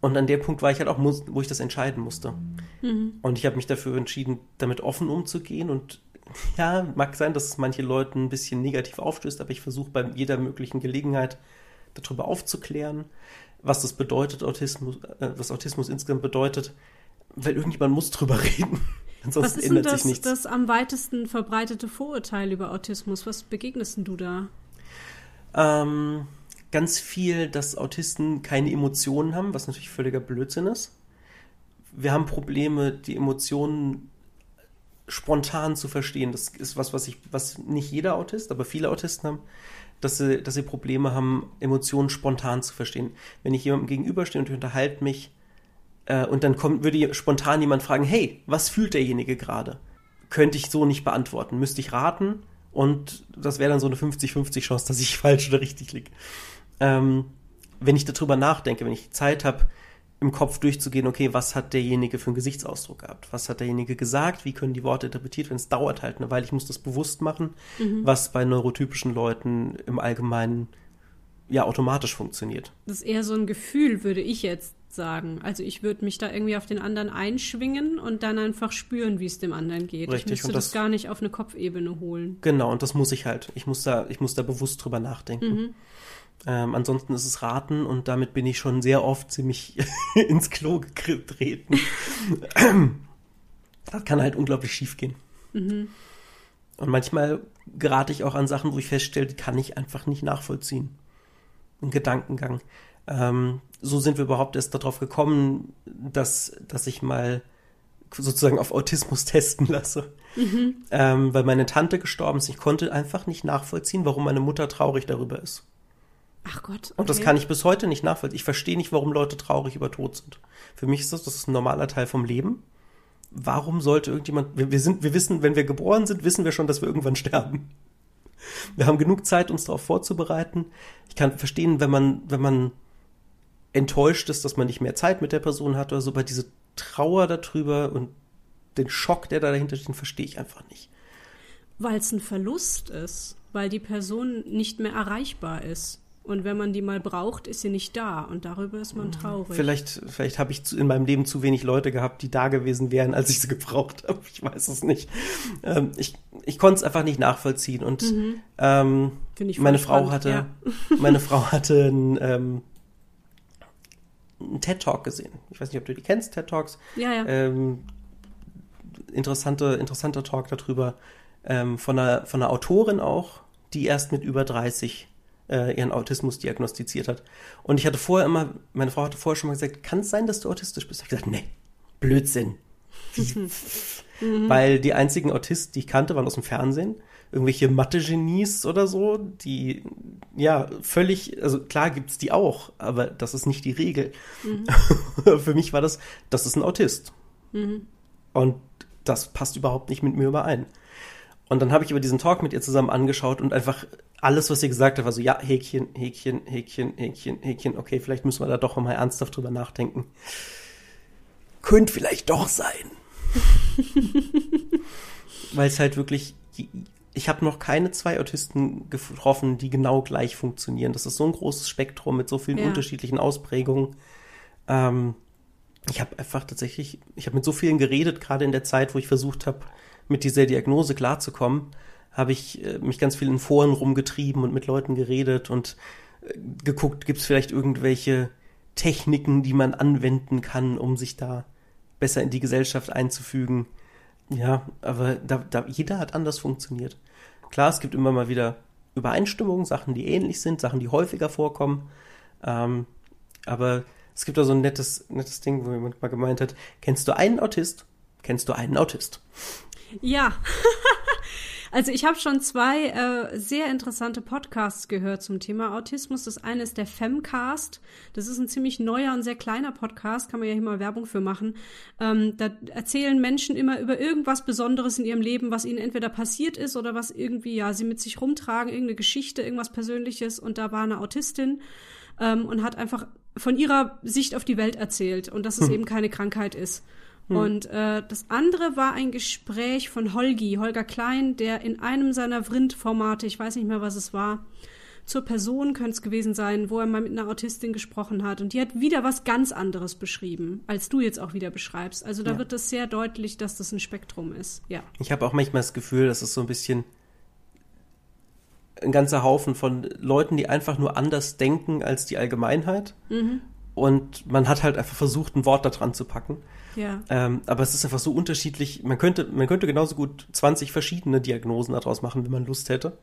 Und an dem Punkt war ich halt auch, wo ich das entscheiden musste. Mhm. Und ich habe mich dafür entschieden, damit offen umzugehen. Und ja, mag sein, dass es manche Leute ein bisschen negativ aufstößt, aber ich versuche bei jeder möglichen Gelegenheit darüber aufzuklären, was das bedeutet, Autismus, äh, was Autismus insgesamt bedeutet, weil irgendjemand muss drüber reden. Ansonsten Was ist ändert das, sich nichts. das am weitesten verbreitete Vorurteil über Autismus? Was begegnest du da? Ähm, ganz viel, dass Autisten keine Emotionen haben, was natürlich völliger Blödsinn ist. Wir haben Probleme, die Emotionen spontan zu verstehen. Das ist was, was ich, was nicht jeder Autist, aber viele Autisten haben, dass sie, dass sie Probleme haben, Emotionen spontan zu verstehen. Wenn ich jemandem gegenüberstehe und ich unterhalte mich äh, und dann kommt, würde spontan jemand fragen, hey, was fühlt derjenige gerade? Könnte ich so nicht beantworten, müsste ich raten und das wäre dann so eine 50-50 Chance, dass ich falsch oder richtig liege. Ähm, wenn ich darüber nachdenke, wenn ich Zeit habe, im Kopf durchzugehen, okay, was hat derjenige für einen Gesichtsausdruck gehabt? Was hat derjenige gesagt? Wie können die Worte interpretiert werden? Es dauert halt eine Weile. Ich muss das bewusst machen, mhm. was bei neurotypischen Leuten im Allgemeinen ja automatisch funktioniert. Das ist eher so ein Gefühl, würde ich jetzt sagen. Also ich würde mich da irgendwie auf den anderen einschwingen und dann einfach spüren, wie es dem anderen geht. Richtig, ich müsste das, das, gar nicht auf eine Kopfebene holen. Genau, und das muss ich halt. Ich muss da, ich muss da bewusst drüber nachdenken. Mhm. Ähm, ansonsten ist es Raten und damit bin ich schon sehr oft ziemlich ins Klo getreten. das kann halt unglaublich schief gehen. Mhm. Und manchmal gerate ich auch an Sachen, wo ich feststelle, die kann ich einfach nicht nachvollziehen. Ein Gedankengang. Ähm, so sind wir überhaupt erst darauf gekommen, dass, dass ich mal sozusagen auf Autismus testen lasse. Mhm. Ähm, weil meine Tante gestorben ist. Ich konnte einfach nicht nachvollziehen, warum meine Mutter traurig darüber ist. Ach Gott. Okay. Und das kann ich bis heute nicht nachvollziehen. Ich verstehe nicht, warum Leute traurig über Tod sind. Für mich ist das, das ist ein normaler Teil vom Leben. Warum sollte irgendjemand, wir, wir sind, wir wissen, wenn wir geboren sind, wissen wir schon, dass wir irgendwann sterben. Wir haben genug Zeit, uns darauf vorzubereiten. Ich kann verstehen, wenn man, wenn man enttäuscht ist, dass man nicht mehr Zeit mit der Person hat oder so, aber diese Trauer darüber und den Schock, der da dahinter steht, verstehe ich einfach nicht. Weil es ein Verlust ist, weil die Person nicht mehr erreichbar ist. Und wenn man die mal braucht, ist sie nicht da. Und darüber ist man traurig. Vielleicht, vielleicht habe ich in meinem Leben zu wenig Leute gehabt, die da gewesen wären, als ich sie gebraucht habe. Ich weiß es nicht. Ähm, ich ich konnte es einfach nicht nachvollziehen. Und mhm. ähm, meine Frau spannend, hatte, ja. meine Frau hatte ein, ähm, einen TED Talk gesehen. Ich weiß nicht, ob du die kennst, TED Talks. Ja, ja. Ähm, interessante, interessanter Talk darüber ähm, von, einer, von einer Autorin auch, die erst mit über 30 äh, ihren Autismus diagnostiziert hat. Und ich hatte vorher immer, meine Frau hatte vorher schon mal gesagt, kann es sein, dass du autistisch bist? Ich habe gesagt, nee, Blödsinn. Weil die einzigen Autisten, die ich kannte, waren aus dem Fernsehen. Irgendwelche Mathe-Genies oder so, die, ja, völlig, also klar gibt's die auch, aber das ist nicht die Regel. Mhm. Für mich war das, das ist ein Autist. Mhm. Und das passt überhaupt nicht mit mir überein. Und dann habe ich über diesen Talk mit ihr zusammen angeschaut und einfach alles, was sie gesagt hat, war so, ja, Häkchen, Häkchen, Häkchen, Häkchen, Häkchen, okay, vielleicht müssen wir da doch mal ernsthaft drüber nachdenken. Könnte vielleicht doch sein. Weil es halt wirklich, ich habe noch keine zwei Autisten getroffen, die genau gleich funktionieren. Das ist so ein großes Spektrum mit so vielen ja. unterschiedlichen Ausprägungen. Ähm, ich habe einfach tatsächlich, ich habe mit so vielen geredet, gerade in der Zeit, wo ich versucht habe, mit dieser Diagnose klarzukommen, habe ich äh, mich ganz viel in Foren rumgetrieben und mit Leuten geredet und äh, geguckt, gibt es vielleicht irgendwelche Techniken, die man anwenden kann, um sich da besser in die Gesellschaft einzufügen. Ja, aber da, da, jeder hat anders funktioniert. Klar, es gibt immer mal wieder Übereinstimmungen, Sachen, die ähnlich sind, Sachen, die häufiger vorkommen. Ähm, aber es gibt da so ein nettes, nettes Ding, wo jemand mal gemeint hat, kennst du einen Autist? Kennst du einen Autist? Ja. also ich habe schon zwei äh, sehr interessante Podcasts gehört zum Thema Autismus. Das eine ist der Femcast. Das ist ein ziemlich neuer und sehr kleiner Podcast, kann man ja hier mal Werbung für machen. Ähm, da erzählen Menschen immer über irgendwas Besonderes in ihrem Leben, was ihnen entweder passiert ist oder was irgendwie, ja, sie mit sich rumtragen, irgendeine Geschichte, irgendwas Persönliches. Und da war eine Autistin ähm, und hat einfach von ihrer Sicht auf die Welt erzählt und dass es hm. eben keine Krankheit ist. Hm. Und äh, das andere war ein Gespräch von Holgi, Holger Klein, der in einem seiner Vrind-Formate, ich weiß nicht mehr, was es war, zur Person könnte es gewesen sein, wo er mal mit einer Autistin gesprochen hat. Und die hat wieder was ganz anderes beschrieben, als du jetzt auch wieder beschreibst. Also da ja. wird es sehr deutlich, dass das ein Spektrum ist. Ja. Ich habe auch manchmal das Gefühl, dass es so ein bisschen ein ganzer Haufen von Leuten, die einfach nur anders denken als die Allgemeinheit. Mhm. Und man hat halt einfach versucht, ein Wort da dran zu packen. Ja. Ähm, aber es ist einfach so unterschiedlich. Man könnte, man könnte genauso gut 20 verschiedene Diagnosen daraus machen, wenn man Lust hätte.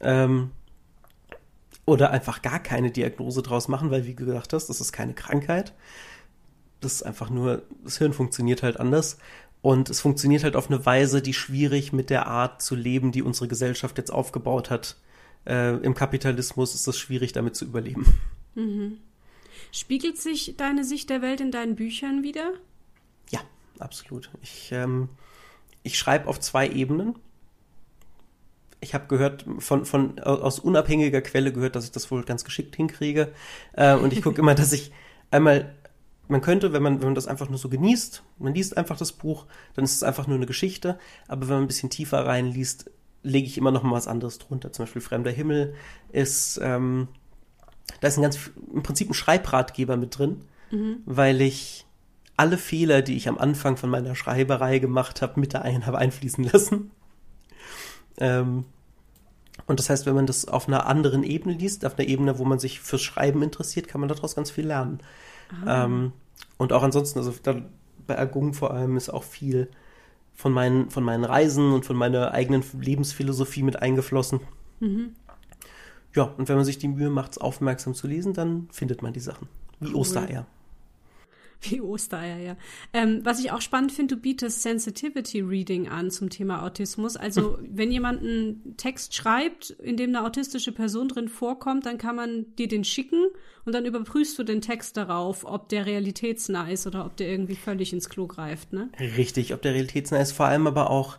Ähm, oder einfach gar keine Diagnose draus machen, weil, wie du gesagt hast, das ist keine Krankheit. Das ist einfach nur, das Hirn funktioniert halt anders. Und es funktioniert halt auf eine Weise, die schwierig mit der Art zu leben, die unsere Gesellschaft jetzt aufgebaut hat. Äh, Im Kapitalismus ist es schwierig, damit zu überleben. Mhm. Spiegelt sich deine Sicht der Welt in deinen Büchern wieder? Ja, absolut. Ich, ähm, ich schreibe auf zwei Ebenen. Ich habe gehört, von, von aus unabhängiger Quelle gehört, dass ich das wohl ganz geschickt hinkriege. Äh, und ich gucke immer, dass ich einmal, man könnte, wenn man, wenn man das einfach nur so genießt, man liest einfach das Buch, dann ist es einfach nur eine Geschichte. Aber wenn man ein bisschen tiefer reinliest, lege ich immer noch mal was anderes drunter. Zum Beispiel Fremder Himmel ist, ähm, da ist ein ganz, im Prinzip ein Schreibratgeber mit drin, mhm. weil ich alle Fehler, die ich am Anfang von meiner Schreiberei gemacht habe, mit da ein habe einfließen lassen. Ähm, Und das heißt, wenn man das auf einer anderen Ebene liest, auf einer Ebene, wo man sich fürs Schreiben interessiert, kann man daraus ganz viel lernen. Ähm, und auch ansonsten, also da, bei Agung vor allem ist auch viel von meinen, von meinen Reisen und von meiner eigenen Lebensphilosophie mit eingeflossen. Mhm. Ja, und wenn man sich die Mühe macht, es aufmerksam zu lesen, dann findet man die Sachen. Wie Cool. Ostereier. Wie Ostereier, ja. Ähm, was ich auch spannend finde, du bietest Sensitivity Reading an zum Thema Autismus. Also, wenn jemand einen Text schreibt, in dem eine autistische Person drin vorkommt, dann kann man dir den schicken und dann überprüfst du den Text darauf, ob der realitätsnah ist oder ob der irgendwie völlig ins Klo greift, ne? Richtig, ob der realitätsnah ist, vor allem aber auch,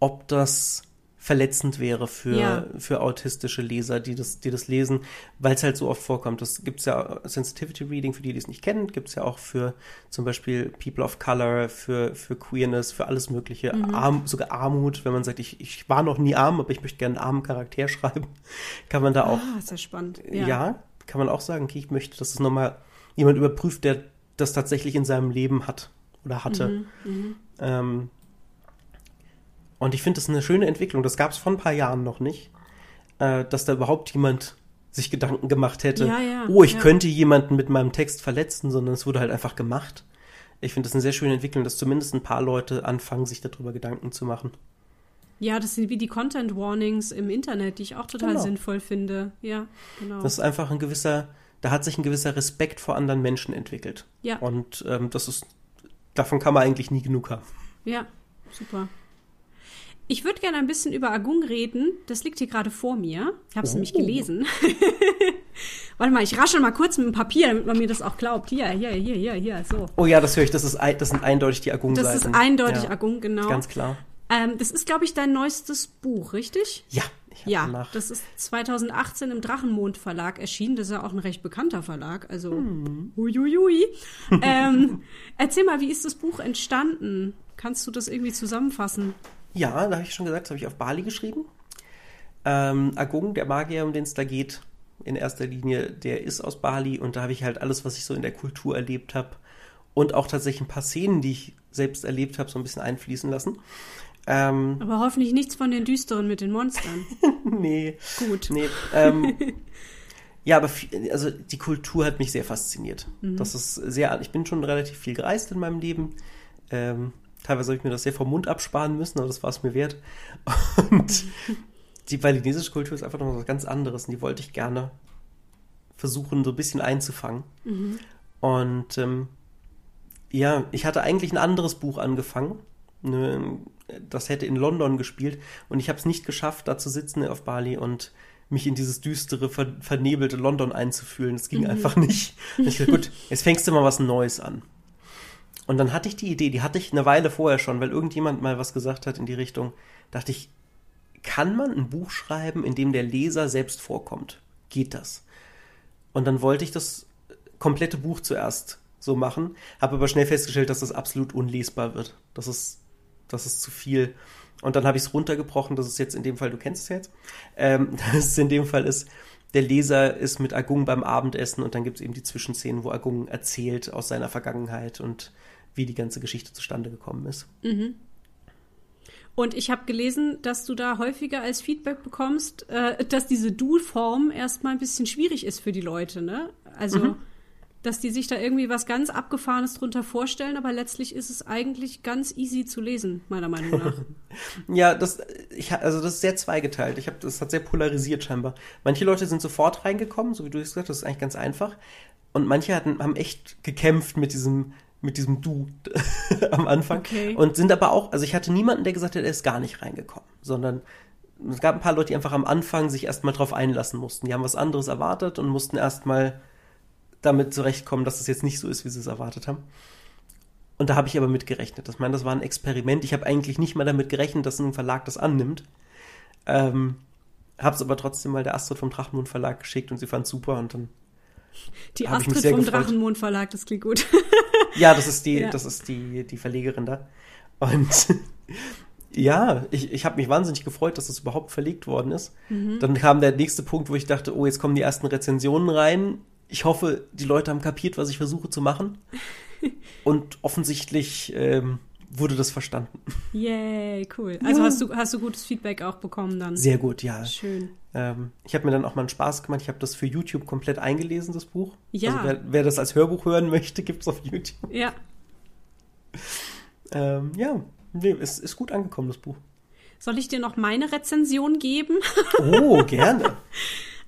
ob das verletzend wäre für, Ja. für autistische Leser, die das, die das lesen, weil es halt so oft vorkommt. Das gibt's ja Sensitivity Reading, für die, die es nicht kennen, gibt's ja auch für zum Beispiel People of Color, für, für Queerness, für alles Mögliche, Arm, sogar Armut, wenn man sagt, ich, ich war noch nie arm, aber ich möchte gerne einen armen Charakter schreiben, kann man da auch Ah, sehr spannend. ja. kann man auch sagen, okay, ich möchte, dass es nochmal jemand überprüft, der das tatsächlich in seinem Leben hat oder hatte. Mhm, Ähm, und ich finde das eine schöne Entwicklung. Das gab es vor ein paar Jahren noch nicht, äh, dass da überhaupt jemand sich Gedanken gemacht hätte, Ja, ja, oh, ich ja. könnte jemanden mit meinem Text verletzen, sondern es wurde halt einfach gemacht. Ich finde das eine sehr schöne Entwicklung, dass zumindest ein paar Leute anfangen, sich darüber Gedanken zu machen. Ja, das sind wie die Content Warnings im Internet, die ich auch total Genau. sinnvoll finde. Ja, genau. Das ist einfach ein gewisser, da hat sich ein gewisser Respekt vor anderen Menschen entwickelt. Ja. Und ähm, das ist, davon kann man eigentlich nie genug haben. Ja, super. Ich würde gerne ein bisschen über Agung reden. Das liegt hier gerade vor mir. Ich habe es Oh. nämlich gelesen. Warte mal, ich raschel mal kurz mit dem Papier, damit man mir das auch glaubt. Hier, hier, hier, hier, hier, so. Oh ja, das höre ich, das, ist, das sind eindeutig die Agung-Seiten. Das ist eindeutig ja, Agung, genau. Ganz klar. Ähm, das ist, glaube ich, dein neuestes Buch, richtig? Ja, ich Ja, danach. das ist 2018 im Drachenmond Verlag erschienen. Das ist ja auch ein recht bekannter Verlag. Also, Hm. uiuiui. ähm, erzähl mal, wie ist das Buch entstanden? Kannst du das irgendwie zusammenfassen? Ja, da habe ich schon gesagt, das habe ich auf Bali geschrieben. Ähm, Agung, der Magier, um den es da geht, in erster Linie, der ist aus Bali und da habe ich halt alles, was ich so in der Kultur erlebt habe und auch tatsächlich ein paar Szenen, die ich selbst erlebt habe, so ein bisschen einfließen lassen. Ähm, Aber hoffentlich nichts von den Düsteren mit den Monstern. nee, Gut. nee. Ähm, ja, aber viel, also die Kultur hat mich sehr fasziniert. Das ist sehr, ich bin schon relativ viel gereist in meinem Leben. Ähm, teilweise habe ich mir das sehr vom Mund absparen müssen, aber das war es mir wert. Und die balinesische Kultur ist einfach noch was ganz anderes und die wollte ich gerne versuchen, so ein bisschen einzufangen. Und ähm, ja, ich hatte eigentlich ein anderes Buch angefangen. Ne, Das hätte in London gespielt und ich habe es nicht geschafft, da zu sitzen auf Bali und mich in dieses düstere, ver vernebelte London einzufühlen. Das ging einfach nicht. Und ich dachte, gut, jetzt fängst du mal was Neues an. Und dann hatte ich die Idee, die hatte ich eine Weile vorher schon, weil irgendjemand mal was gesagt hat in die Richtung. Dachte ich, kann man ein Buch schreiben, in dem der Leser selbst vorkommt? Geht das? Und dann wollte ich das komplette Buch zuerst so machen, habe aber schnell festgestellt, dass das absolut unlesbar wird. Das ist, das ist zu viel. Und dann habe ich es runtergebrochen, dass es jetzt in dem Fall, du kennst es jetzt, ähm, dass es in dem Fall ist, der Leser ist mit Agung beim Abendessen und dann gibt es eben die Zwischenszenen, wo Agung erzählt aus seiner Vergangenheit und wie die ganze Geschichte zustande gekommen ist. Und ich habe gelesen, dass du da häufiger als Feedback bekommst, äh, dass diese Du-Form erstmal ein bisschen schwierig ist für die Leute, ne? Also, Mhm. dass die sich da irgendwie was ganz Abgefahrenes drunter vorstellen, aber letztlich ist es eigentlich ganz easy zu lesen, meiner Meinung nach. Ja, das, ich, also das ist sehr zweigeteilt. Ich habe, das hat sehr polarisiert scheinbar. Manche Leute sind sofort reingekommen, so wie du es gesagt hast, das ist eigentlich ganz einfach. Und manche hatten, haben echt gekämpft mit diesem, mit diesem Du am Anfang. Okay. Und sind aber auch, also ich hatte niemanden, der gesagt hat, er ist gar nicht reingekommen, sondern es gab ein paar Leute, die einfach am Anfang sich erstmal drauf einlassen mussten. Die haben was anderes erwartet und mussten erstmal damit zurechtkommen, dass es jetzt nicht so ist, wie sie es erwartet haben. Und da habe ich aber mit gerechnet. Ich meine, das war ein Experiment. Ich habe eigentlich nicht mal damit gerechnet, dass ein Verlag das annimmt. Ähm, habe es aber trotzdem mal der Astrid vom Drachenmond Verlag geschickt und sie fand super und dann Die Astrid vom. Drachenmond Verlag, das klingt gut. Ja, das ist die, Ja. das ist die, die Verlegerin da. Und ja, ich, ich habe mich wahnsinnig gefreut, dass das überhaupt verlegt worden ist. Mhm. Dann kam der nächste Punkt, wo ich dachte, oh, jetzt kommen die ersten Rezensionen rein. Ich hoffe, die Leute haben kapiert, was ich versuche zu machen. Und offensichtlich ähm, wurde das verstanden. Yay, cool. Also ja. hast du hast du gutes Feedback auch bekommen dann? Sehr gut, ja. Schön. Ähm, ich habe mir dann auch mal einen Spaß gemacht. Ich habe das für YouTube komplett eingelesen, das Buch. Ja. Also wer, wer das als Hörbuch hören möchte, gibt es auf YouTube. Ja. ähm, ja, nee, es ist gut angekommen, das Buch. Soll ich dir noch meine Rezension geben? Oh, gerne.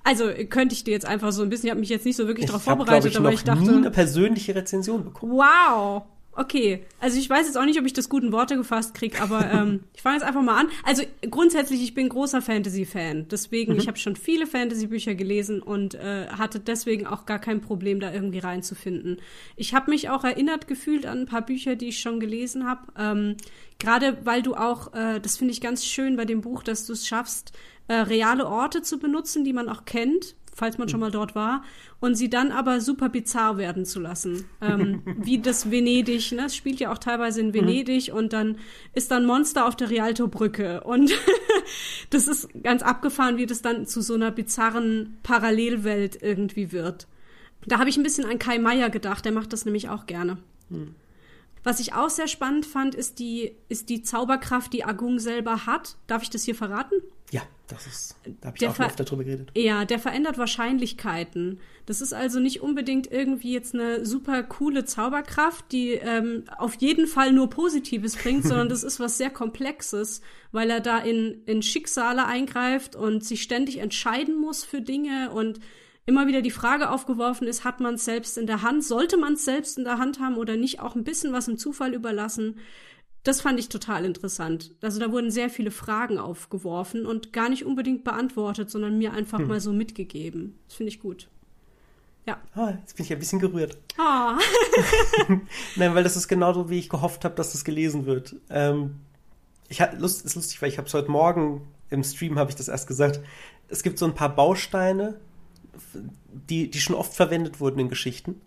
Also könnte ich dir jetzt einfach so ein bisschen, ich habe mich jetzt nicht so wirklich darauf vorbereitet, ich, aber ich dachte. nie eine persönliche Rezension bekommen. Wow. Okay, also ich weiß jetzt auch nicht, ob ich das gut in Worte gefasst kriege, aber ähm, ich fange jetzt einfach mal an. Also grundsätzlich, ich bin großer Fantasy-Fan. Deswegen, mhm. ich habe schon viele Fantasy-Bücher gelesen und äh, hatte deswegen auch gar kein Problem, da irgendwie reinzufinden. Ich habe mich auch erinnert gefühlt an ein paar Bücher, die ich schon gelesen habe. Ähm, Gerade weil du auch, äh, das finde ich ganz schön bei dem Buch, dass du es schaffst, äh, reale Orte zu benutzen, die man auch kennt falls man schon mal dort war, und sie dann aber super bizarr werden zu lassen. Ähm, wie das Venedig, ne? Es spielt ja auch teilweise in mhm. Venedig mhm. und dann ist dann Monster auf der Rialto-Brücke. Und das ist ganz abgefahren, wie das dann zu so einer bizarren Parallelwelt irgendwie wird. Da habe ich ein bisschen an Kai Meier gedacht, der macht das nämlich auch gerne. Mhm. Was ich auch sehr spannend fand, ist die, ist die Zauberkraft, die Agung selber hat. Darf ich das hier verraten? Ja, das ist, da habe ich auch oft darüber geredet. Ja, der verändert Wahrscheinlichkeiten. Das ist also nicht unbedingt irgendwie jetzt eine super coole Zauberkraft, die ähm, auf jeden Fall nur Positives bringt, sondern das ist was sehr Komplexes, weil er da in, in Schicksale eingreift und sich ständig entscheiden muss für Dinge und immer wieder die Frage aufgeworfen ist, hat man es selbst in der Hand? Sollte man es selbst in der Hand haben oder nicht auch ein bisschen was im Zufall überlassen? Das fand ich total interessant. Also da wurden sehr viele Fragen aufgeworfen und gar nicht unbedingt beantwortet, sondern mir einfach hm. mal so mitgegeben. Das finde ich gut. Ja. Ah, jetzt bin ich ein bisschen gerührt. Ah. Nein, weil das ist genau so, wie ich gehofft habe, dass das gelesen wird. Ähm, ich hatte Lust, ist lustig, weil ich habe es heute Morgen im Stream habe ich das erst gesagt. Es gibt so ein paar Bausteine, die, die schon oft verwendet wurden in Geschichten.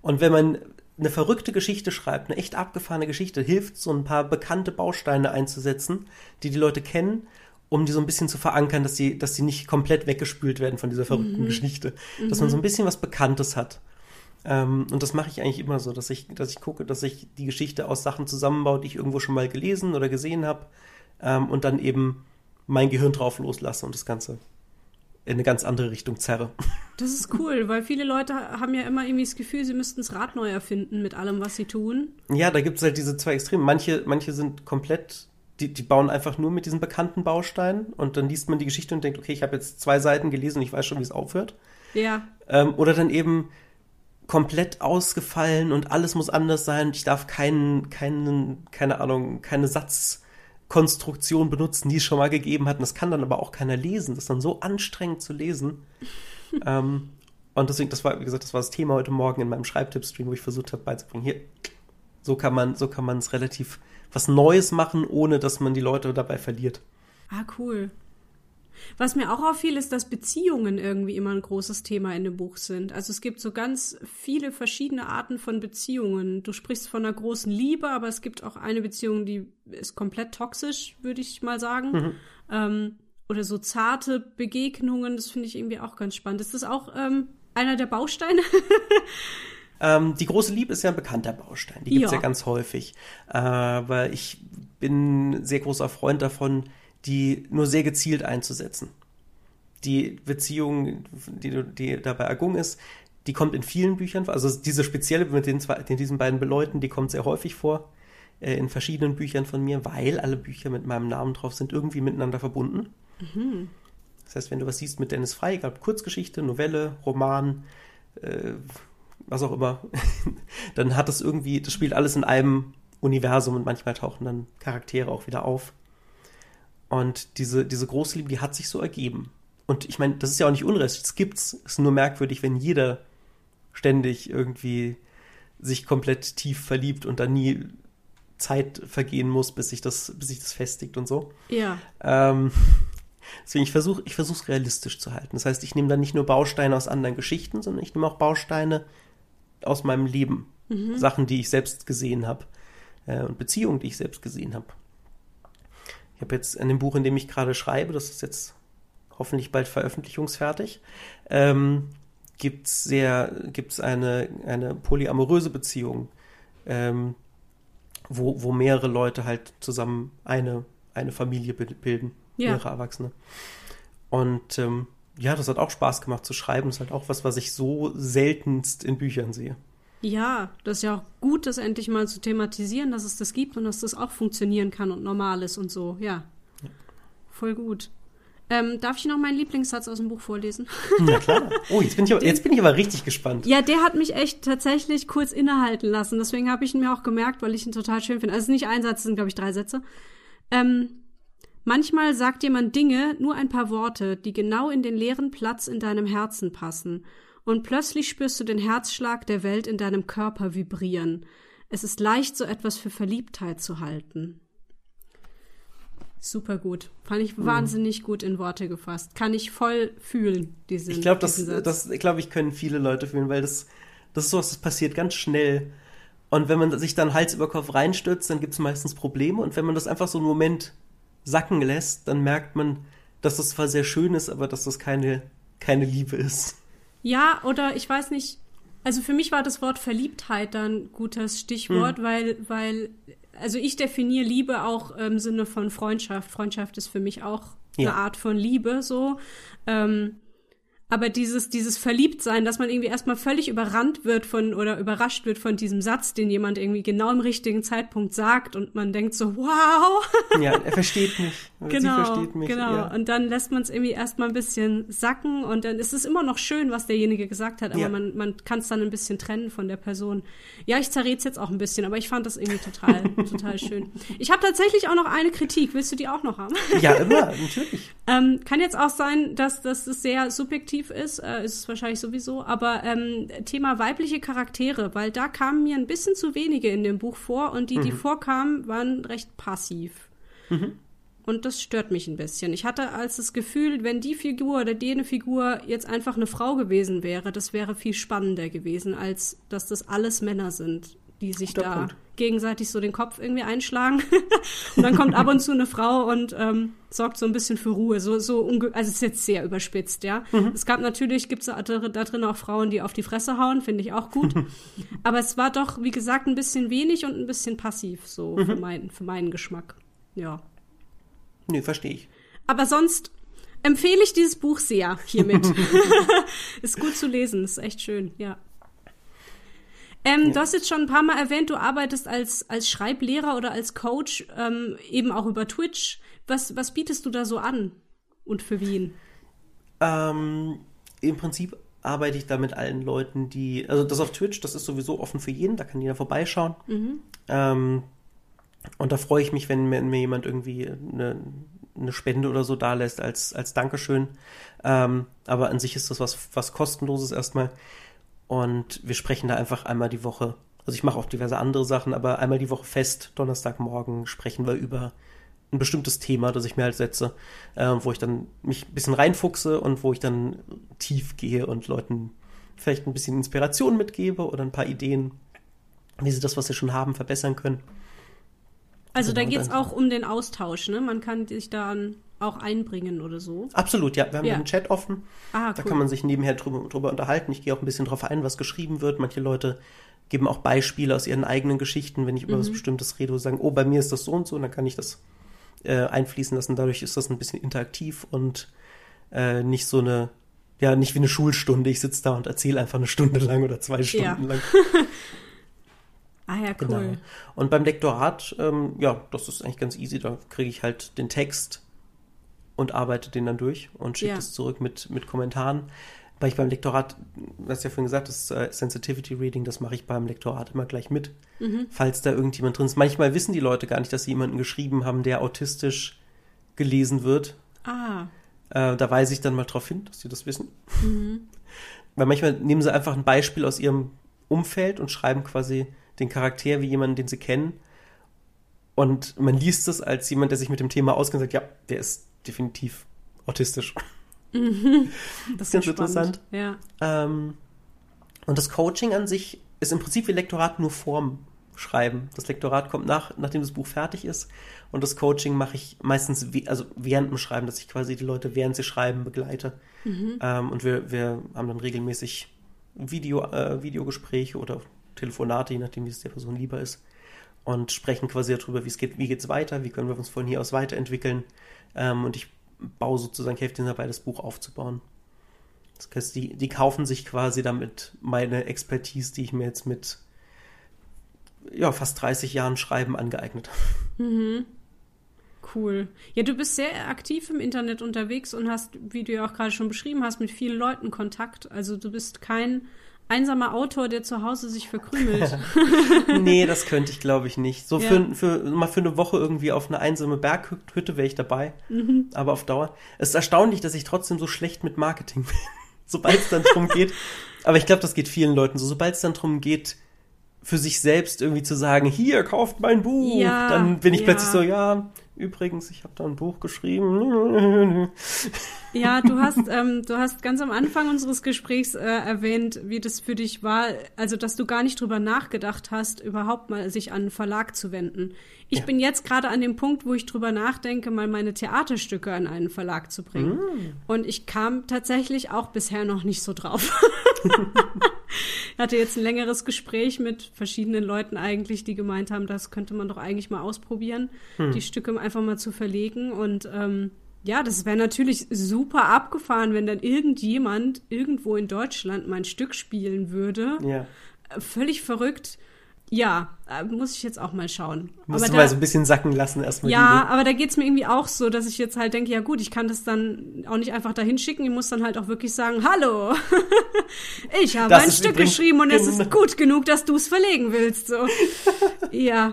Und wenn man eine verrückte Geschichte schreibt, eine echt abgefahrene Geschichte, hilft so ein paar bekannte Bausteine einzusetzen, die die Leute kennen, um die so ein bisschen zu verankern, dass sie, dass sie nicht komplett weggespült werden von dieser verrückten mhm. Geschichte. Dass mhm. man so ein bisschen was Bekanntes hat. Ähm, und das mache ich eigentlich immer so, dass ich, dass ich gucke, dass ich die Geschichte aus Sachen zusammenbaue, die ich irgendwo schon mal gelesen oder gesehen habe, ähm, und dann eben mein Gehirn drauf loslasse und das Ganze in eine ganz andere Richtung zerre. Das ist cool, weil viele Leute haben ja immer irgendwie das Gefühl, sie müssten das Rad neu erfinden mit allem, was sie tun. Ja, da gibt es halt diese zwei Extreme. Manche, manche sind komplett, die, die bauen einfach nur mit diesen bekannten Bausteinen und dann liest man die Geschichte und denkt, okay, ich habe jetzt zwei Seiten gelesen und ich weiß schon, wie es aufhört. Ja. Ähm, oder dann eben komplett ausgefallen und alles muss anders sein. Ich darf keinen, keinen, keine Ahnung, keine Satz Konstruktion benutzen, die es schon mal gegeben hat. Und das kann dann aber auch keiner lesen. Das ist dann so anstrengend zu lesen. ähm, und deswegen, das war, wie gesagt, das war das Thema heute Morgen in meinem Schreibtipp-Stream, wo ich versucht habe beizubringen. Hier, so kann man, so kann man es relativ was Neues machen, ohne dass man die Leute dabei verliert. Ah, cool. Was mir auch auffiel, ist, dass Beziehungen irgendwie immer ein großes Thema in dem Buch sind. Also es gibt so ganz viele verschiedene Arten von Beziehungen. Du sprichst von einer großen Liebe, aber es gibt auch eine Beziehung, die ist komplett toxisch, würde ich mal sagen. Mhm. Ähm, oder so zarte Begegnungen, das finde ich irgendwie auch ganz spannend. Ist das auch ähm, einer der Bausteine? Ähm, die große Liebe ist ja ein bekannter Baustein. Die gibt es ja. ja. ganz häufig. Äh, aber ich bin sehr großer Freund davon, die nur sehr gezielt einzusetzen. Die Beziehung, die, die da bei Agung ist, die kommt in vielen Büchern vor. Also diese spezielle mit den zwei, den, diesen beiden Beleuten, die kommt sehr häufig vor äh, in verschiedenen Büchern von mir, weil alle Bücher mit meinem Namen drauf sind irgendwie miteinander verbunden. Mhm. Das heißt, wenn du was siehst mit Dennis Frey, egal Kurzgeschichte, Novelle, Roman, äh, was auch immer, dann hat das irgendwie, das spielt alles in einem Universum und manchmal tauchen dann Charaktere auch wieder auf. Und diese, diese große Liebe, die hat sich so ergeben. Und ich meine, das ist ja auch nicht Unrecht, das gibt's. Es ist nur merkwürdig, wenn jeder ständig irgendwie sich komplett tief verliebt und dann nie Zeit vergehen muss, bis sich das, bis sich das festigt und so. Ja. Ähm, deswegen, ich versuche ich versuche es realistisch zu halten. Das heißt, ich nehme dann nicht nur Bausteine aus anderen Geschichten, sondern ich nehme auch Bausteine aus meinem Leben. Mhm. Sachen, die ich selbst gesehen habe. Äh, und Beziehungen, die ich selbst gesehen habe. Ich habe jetzt in dem Buch, in dem ich gerade schreibe, das ist jetzt hoffentlich bald veröffentlichungsfertig, ähm, gibt es sehr, gibt's eine, eine polyamoröse Beziehung, ähm, wo, wo mehrere Leute halt zusammen eine, eine Familie bilden, ja. mehrere Erwachsene. Und ähm, ja, das hat auch Spaß gemacht zu schreiben. Das ist halt auch was, was ich so seltenst in Büchern sehe. Ja, das ist ja auch gut, das endlich mal zu thematisieren, dass es das gibt und dass das auch funktionieren kann und normal ist und so. Ja. ja. Voll gut. Ähm, darf ich noch meinen Lieblingssatz aus dem Buch vorlesen? Na klar. Oh, jetzt bin ich aber, jetzt bin ich aber richtig gespannt. Ja, der hat mich echt tatsächlich kurz innehalten lassen. Deswegen habe ich ihn mir auch gemerkt, weil ich ihn total schön finde. Also nicht ein Satz, es sind, glaube ich, drei Sätze. Ähm, manchmal sagt jemand Dinge, nur ein paar Worte, die genau in den leeren Platz in deinem Herzen passen. Und plötzlich spürst du den Herzschlag der Welt in deinem Körper vibrieren. Es ist leicht, so etwas für Verliebtheit zu halten. Super gut. Fand ich mhm. wahnsinnig gut in Worte gefasst. Kann ich voll fühlen, diesen Ich glaube, das, das glaube ich, können viele Leute fühlen, weil das, das ist sowas, das passiert ganz schnell. Und wenn man sich dann Hals über Kopf reinstürzt, dann gibt es meistens Probleme. Und wenn man das einfach so einen Moment sacken lässt, dann merkt man, dass das zwar sehr schön ist, aber dass das keine, keine Liebe ist. Ja, oder ich weiß nicht, also für mich war das Wort Verliebtheit dann ein gutes Stichwort, hm. weil, weil also ich definiere Liebe auch im Sinne von Freundschaft. Freundschaft ist für mich auch ja. eine Art von Liebe, so. Ähm, aber dieses, dieses Verliebtsein, dass man irgendwie erstmal völlig überrannt wird von oder überrascht wird von diesem Satz, den jemand irgendwie genau im richtigen Zeitpunkt sagt und man denkt so, wow. Ja, er versteht mich. Genau, Sie versteht mich. Genau. Ja. Und dann lässt man es irgendwie erstmal ein bisschen sacken und dann ist es immer noch schön, was derjenige gesagt hat, aber ja. man, man kann es dann ein bisschen trennen von der Person. Ja, ich zerrät es jetzt auch ein bisschen, aber ich fand das irgendwie total, total schön. Ich habe tatsächlich auch noch eine Kritik. Willst du die auch noch haben? Ja, immer, natürlich. ähm, kann jetzt auch sein, dass, dass es sehr subjektiv positiv ist, äh, ist es wahrscheinlich sowieso, aber ähm, Thema weibliche Charaktere, weil da kamen mir ein bisschen zu wenige in dem Buch vor und die, mhm. die vorkamen, waren recht passiv. Mhm. Und das stört mich ein bisschen. Ich hatte als das Gefühl, wenn die Figur oder die Figur jetzt einfach eine Frau gewesen wäre, das wäre viel spannender gewesen, als dass das alles Männer sind die sich Guter da Punkt. gegenseitig so den Kopf irgendwie einschlagen. und dann kommt ab und zu eine Frau und ähm, sorgt so ein bisschen für Ruhe. So, so also es ist jetzt sehr überspitzt, ja. Mhm. Es gab natürlich, gibt es da, da drin auch Frauen, die auf die Fresse hauen, finde ich auch gut. Aber es war doch, wie gesagt, ein bisschen wenig und ein bisschen passiv, so mhm. für, mein, für meinen Geschmack. Ja. Nee, verstehe ich. Aber sonst empfehle ich dieses Buch sehr hiermit. ist gut zu lesen, ist echt schön, ja. Ähm, ja. Du hast jetzt schon ein paar Mal erwähnt, du arbeitest als, als Schreiblehrer oder als Coach, ähm, eben auch über Twitch. Was, was bietest du da so an und für wen? Ähm, Im Prinzip arbeite ich da mit allen Leuten, die, also das auf Twitch, das ist sowieso offen für jeden, da kann jeder vorbeischauen. Mhm. Ähm, und da freue ich mich, wenn mir, mir jemand irgendwie eine, eine, Spende oder so da lässt als, als Dankeschön. Ähm, aber an sich ist das was, was kostenloses erstmal. Und wir sprechen da einfach einmal die Woche. Also ich mache auch diverse andere Sachen, aber einmal die Woche fest, Donnerstagmorgen, sprechen wir über ein bestimmtes Thema, das ich mir halt setze, äh, wo ich dann mich ein bisschen reinfuchse und wo ich dann tief gehe und Leuten vielleicht ein bisschen Inspiration mitgebe oder ein paar Ideen, wie sie das, was sie schon haben, verbessern können. Also genau, da geht es auch um den Austausch, ne? Man kann sich dann auch einbringen oder so. Absolut, ja. Wir haben ja. einen Chat offen. Ah, cool. Da kann man sich nebenher drüber, drüber unterhalten. Ich gehe auch ein bisschen drauf ein, was geschrieben wird. Manche Leute geben auch Beispiele aus ihren eigenen Geschichten, wenn ich über mhm. was Bestimmtes rede, und sagen, oh, bei mir ist das so und so, und dann kann ich das äh, einfließen lassen. Dadurch ist das ein bisschen interaktiv und äh, nicht so eine, ja, nicht wie eine Schulstunde. Ich sitze da und erzähle einfach eine Stunde lang oder zwei Stunden ja. lang. ah ja, cool. Genau. Und beim Lektorat, ähm, ja, das ist eigentlich ganz easy. Da kriege ich halt den Text und arbeite den dann durch und schicke ja. das zurück mit, mit Kommentaren. Weil ich beim Lektorat, du hast ja vorhin gesagt, das äh, Sensitivity Reading, das mache ich beim Lektorat immer gleich mit, mhm. falls da irgendjemand drin ist. Manchmal wissen die Leute gar nicht, dass sie jemanden geschrieben haben, der autistisch gelesen wird. Ah. Äh, da weise ich dann mal drauf hin, dass sie das wissen. Mhm. Weil manchmal nehmen sie einfach ein Beispiel aus ihrem Umfeld und schreiben quasi den Charakter wie jemanden, den sie kennen. Und man liest es als jemand, der sich mit dem Thema auskennt, sagt, ja, der ist definitiv autistisch. Mhm. Das ist ganz interessant. Ja. Ähm, und das Coaching an sich ist im Prinzip wie Lektorat nur Form schreiben. Das Lektorat kommt nach, nachdem das Buch fertig ist. Und das Coaching mache ich meistens also während dem Schreiben, dass ich quasi die Leute während sie schreiben begleite. Mhm. Ähm, und wir, wir haben dann regelmäßig Video, äh, Videogespräche oder Telefonate, je nachdem, wie es der Person lieber ist. Und sprechen quasi darüber, wie es geht, wie geht's weiter, wie können wir uns von hier aus weiterentwickeln. Ähm, und ich baue sozusagen, helfe denen dabei, das Buch aufzubauen. Das heißt, die, die kaufen sich quasi damit meine Expertise, die ich mir jetzt mit ja, fast 30 Jahren Schreiben angeeignet habe. Mhm. Cool. Ja, du bist sehr aktiv im Internet unterwegs und hast, wie du ja auch gerade schon beschrieben hast, mit vielen Leuten Kontakt. Also du bist kein einsamer Autor, der zu Hause sich verkrümelt. nee, das könnte ich, glaube ich, nicht. So ja. für, für, mal für eine Woche irgendwie auf eine einsame Berghütte wäre ich dabei. Mhm. Aber auf Dauer. Es ist erstaunlich, dass ich trotzdem so schlecht mit Marketing bin, sobald es dann drum geht. Aber ich glaube, das geht vielen Leuten so. Sobald es dann drum geht, für sich selbst irgendwie zu sagen, hier, kauft mein Buch, ja, dann bin ich ja. plötzlich so, ja, Übrigens, ich habe da ein Buch geschrieben. Ja, du hast, ähm, du hast ganz am Anfang unseres Gesprächs äh, erwähnt, wie das für dich war, also dass du gar nicht drüber nachgedacht hast, überhaupt mal sich an einen Verlag zu wenden. Ich ja. bin jetzt gerade an dem Punkt, wo ich drüber nachdenke, mal meine Theaterstücke an einen Verlag zu bringen. Mm. Und ich kam tatsächlich auch bisher noch nicht so drauf. ich hatte jetzt ein längeres Gespräch mit verschiedenen Leuten eigentlich, die gemeint haben, das könnte man doch eigentlich mal ausprobieren, hm. die Stücke einfach mal zu verlegen. Und ähm, ja, das wäre natürlich super abgefahren, wenn dann irgendjemand irgendwo in Deutschland mein Stück spielen würde. Ja. Äh, völlig verrückt. Ja, äh, muss ich jetzt auch mal schauen. Musst aber du da, mal so ein bisschen sacken lassen erstmal. Ja, aber da geht's mir irgendwie auch so, dass ich jetzt halt denke, ja gut, ich kann das dann auch nicht einfach dahin schicken. Ich muss dann halt auch wirklich sagen, hallo, ich habe ein Stück geschrieben und es ist genau. gut genug, dass du es verlegen willst. So. ja.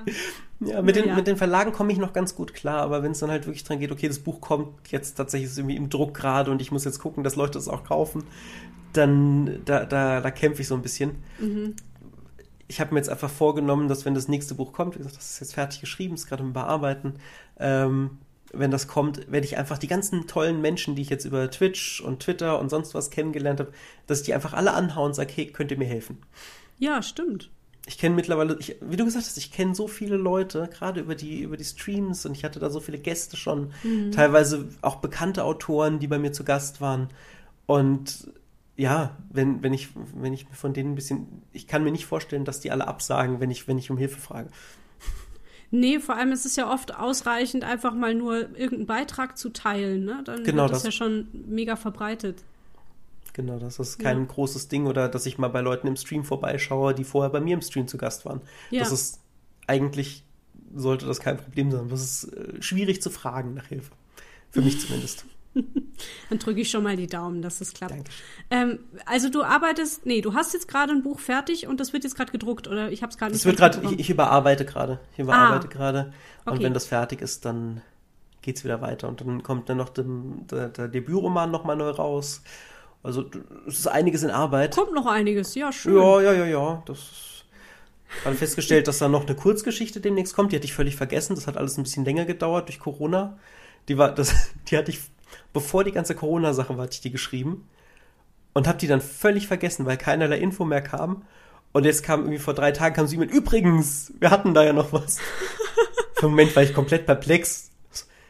Ja, mit, den, ja. mit den Verlagen komme ich noch ganz gut klar, aber wenn es dann halt wirklich dran geht, okay, das Buch kommt jetzt tatsächlich irgendwie im Druck gerade und ich muss jetzt gucken, dass Leute es auch kaufen, dann da, da, da kämpfe ich so ein bisschen. Mhm ich habe mir jetzt einfach vorgenommen, dass wenn das nächste Buch kommt, wie gesagt, das ist jetzt fertig geschrieben, ist gerade im Bearbeiten, ähm, wenn das kommt, werde ich einfach die ganzen tollen Menschen, die ich jetzt über Twitch und Twitter und sonst was kennengelernt habe, dass ich die einfach alle anhauen und sage, hey, könnt ihr mir helfen? Ja, stimmt. Ich kenne mittlerweile, ich, wie du gesagt hast, ich kenne so viele Leute, gerade über die, über die Streams und ich hatte da so viele Gäste schon, mhm. teilweise auch bekannte Autoren, die bei mir zu Gast waren. Und ja, wenn, wenn ich, wenn ich von denen ein bisschen, ich kann mir nicht vorstellen, dass die alle absagen, wenn ich, wenn ich um Hilfe frage. Nee, vor allem ist es ja oft ausreichend, einfach mal nur irgendeinen Beitrag zu teilen, ne? Dann genau, wird das, das ja schon mega verbreitet. Genau, das ist kein ja. großes Ding oder dass ich mal bei Leuten im Stream vorbeischaue, die vorher bei mir im Stream zu Gast waren. Ja. Das ist eigentlich sollte das kein Problem sein. Das ist äh, schwierig zu fragen nach Hilfe. Für mich zumindest. Dann drücke ich schon mal die Daumen, dass es klappt. Ähm, also du arbeitest, nee, du hast jetzt gerade ein Buch fertig und das wird jetzt gerade gedruckt oder ich habe es gerade nicht. Das wird gerade, ich, ich, überarbeite gerade, ich überarbeite ah, gerade und okay. wenn das fertig ist, dann geht es wieder weiter und dann kommt dann noch dem, der, der Debütroman noch mal neu raus. Also es ist einiges in Arbeit. Kommt noch einiges, ja schön. Ja, ja, ja, ja. Das ist gerade festgestellt, dass da noch eine Kurzgeschichte demnächst kommt. Die hatte ich völlig vergessen. Das hat alles ein bisschen länger gedauert durch Corona. Die war, das, die hatte ich bevor die ganze Corona-Sache war, hatte ich die geschrieben und habe die dann völlig vergessen, weil keinerlei Info mehr kam. Und jetzt kam irgendwie vor drei Tagen kam sie mit, übrigens, wir hatten da ja noch was. Für einen Moment war ich komplett perplex.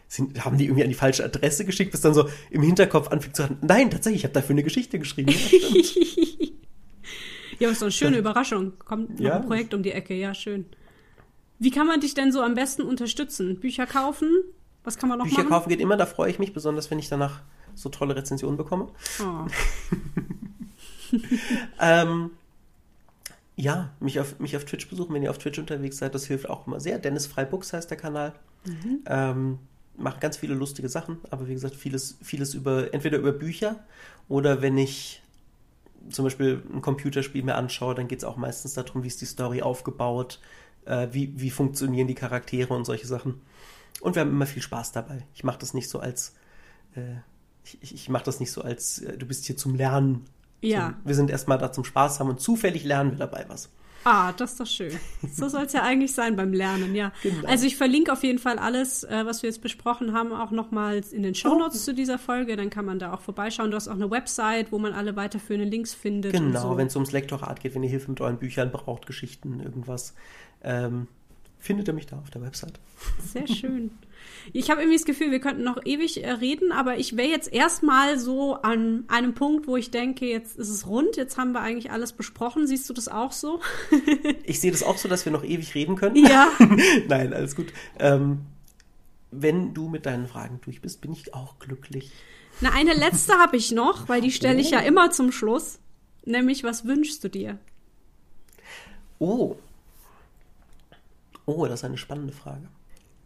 Sind, haben die irgendwie an die falsche Adresse geschickt, bis dann so im Hinterkopf anfing zu sagen, nein, tatsächlich, ich habe dafür eine Geschichte geschrieben. ja, ist doch eine schöne. Überraschung. Kommt noch ja. ein Projekt um die Ecke, ja, schön. Wie kann man dich denn so am besten unterstützen? Bücher kaufen? Was kann man noch Bücher machen? kaufen geht immer, da freue ich mich besonders, wenn ich danach so tolle Rezensionen bekomme. Oh. ähm, ja, mich auf, mich auf Twitch besuchen, wenn ihr auf Twitch unterwegs seid, das hilft auch immer sehr. Dennis Freibooks heißt der Kanal. Mhm. Ähm, macht ganz viele lustige Sachen, aber wie gesagt, vieles, vieles über, entweder über Bücher oder wenn ich zum Beispiel ein Computerspiel mir anschaue, dann geht es auch meistens darum, wie ist die Story aufgebaut, äh, wie, wie funktionieren die Charaktere und solche Sachen. Und wir haben immer viel Spaß dabei. Ich mache das nicht so als, äh, ich, ich mache das nicht so als, äh, du bist hier zum Lernen. Ja. So, wir sind erstmal da zum Spaß haben und zufällig lernen wir dabei was. Ah, das ist doch schön. So soll es ja eigentlich sein beim Lernen, ja. Genau. Also ich verlinke auf jeden Fall alles, äh, was wir jetzt besprochen haben, auch nochmals in den Shownotes oh. zu dieser Folge. Dann kann man da auch vorbeischauen. Du hast auch eine Website, wo man alle weiterführenden Links findet. Genau, so. wenn es ums Lektorat geht, wenn ihr Hilfe mit euren Büchern braucht, Geschichten, irgendwas. Ähm, findet ihr mich da auf der Website. Sehr schön. Ich habe irgendwie das Gefühl, wir könnten noch ewig äh, reden, aber ich wäre jetzt erstmal so an einem Punkt, wo ich denke, jetzt ist es rund, jetzt haben wir eigentlich alles besprochen. Siehst du das auch so? ich sehe das auch so, dass wir noch ewig reden können. Ja. Nein, alles gut. Ähm, wenn du mit deinen Fragen durch bist, bin ich auch glücklich. Na, eine letzte habe ich noch, weil die stelle ich ja oh. immer zum Schluss. Nämlich, was wünschst du dir? Oh. Oh, das ist eine spannende Frage.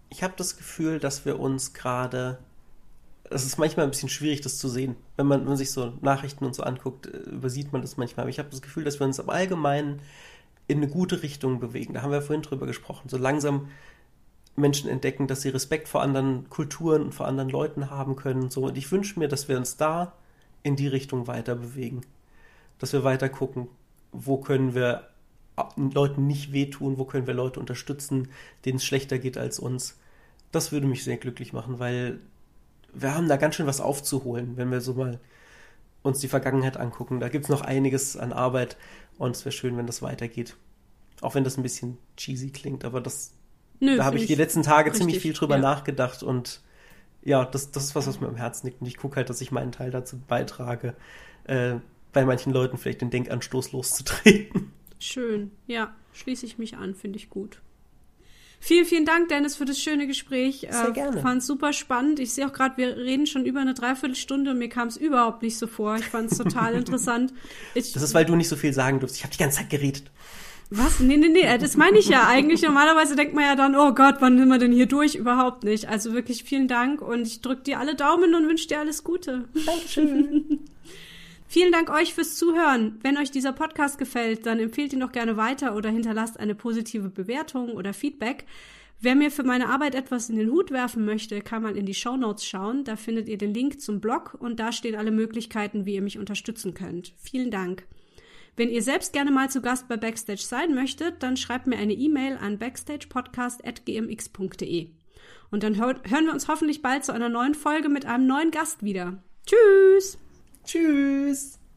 Ich habe das Gefühl, dass wir uns gerade. Es ist manchmal ein bisschen schwierig, das zu sehen. Wenn man, wenn man sich so Nachrichten und so anguckt, äh, übersieht man das manchmal. Aber ich habe das Gefühl, dass wir uns im Allgemeinen in eine gute Richtung bewegen. Da haben wir vorhin drüber gesprochen. So langsam Menschen entdecken, dass sie Respekt vor anderen Kulturen und vor anderen Leuten haben können. Und so. Und ich wünsche mir, dass wir uns da in die Richtung weiter bewegen. Dass wir weiter gucken, wo können wir Leuten nicht wehtun, wo können wir Leute unterstützen, denen es schlechter geht als uns. Das würde mich sehr glücklich machen, weil wir haben da ganz schön was aufzuholen, wenn wir so mal uns die Vergangenheit angucken. Da gibt es noch einiges an Arbeit und es wäre schön, wenn das weitergeht. Auch wenn das ein bisschen cheesy klingt, aber das Nö, da habe ich die letzten Tage richtig, ziemlich viel drüber ja. nachgedacht und ja, das, das ist was, was mir am Herzen liegt. Und ich gucke halt, dass ich meinen Teil dazu beitrage, äh, bei manchen Leuten vielleicht den Denkanstoß loszutreten. Schön, ja, schließe ich mich an, finde ich gut. Vielen, vielen Dank, Dennis, für das schöne Gespräch. Sehr äh, gerne. Fand es super spannend. Ich sehe auch gerade, wir reden schon über eine Dreiviertelstunde und mir kam es überhaupt nicht so vor. Ich fand es total interessant. Ich, das ist, weil du nicht so viel sagen durfst. Ich habe die ganze Zeit geredet. Was? Nee, nee, nee, äh, das meine ich ja eigentlich. Normalerweise denkt man ja dann, oh Gott, wann sind wir denn hier durch? Überhaupt nicht. Also wirklich vielen Dank und ich drücke dir alle Daumen und wünsche dir alles Gute. Dankeschön. Vielen Dank euch fürs Zuhören. Wenn euch dieser Podcast gefällt, dann empfehlt ihn doch gerne weiter oder hinterlasst eine positive Bewertung oder Feedback. Wer mir für meine Arbeit etwas in den Hut werfen möchte, kann mal in die Show Notes schauen. Da findet ihr den Link zum Blog und da stehen alle Möglichkeiten, wie ihr mich unterstützen könnt. Vielen Dank. Wenn ihr selbst gerne mal zu Gast bei Backstage sein möchtet, dann schreibt mir eine E-Mail an backstagepodcast.gmx.de. Und dann hören wir uns hoffentlich bald zu einer neuen Folge mit einem neuen Gast wieder. Tschüss! Tschüss.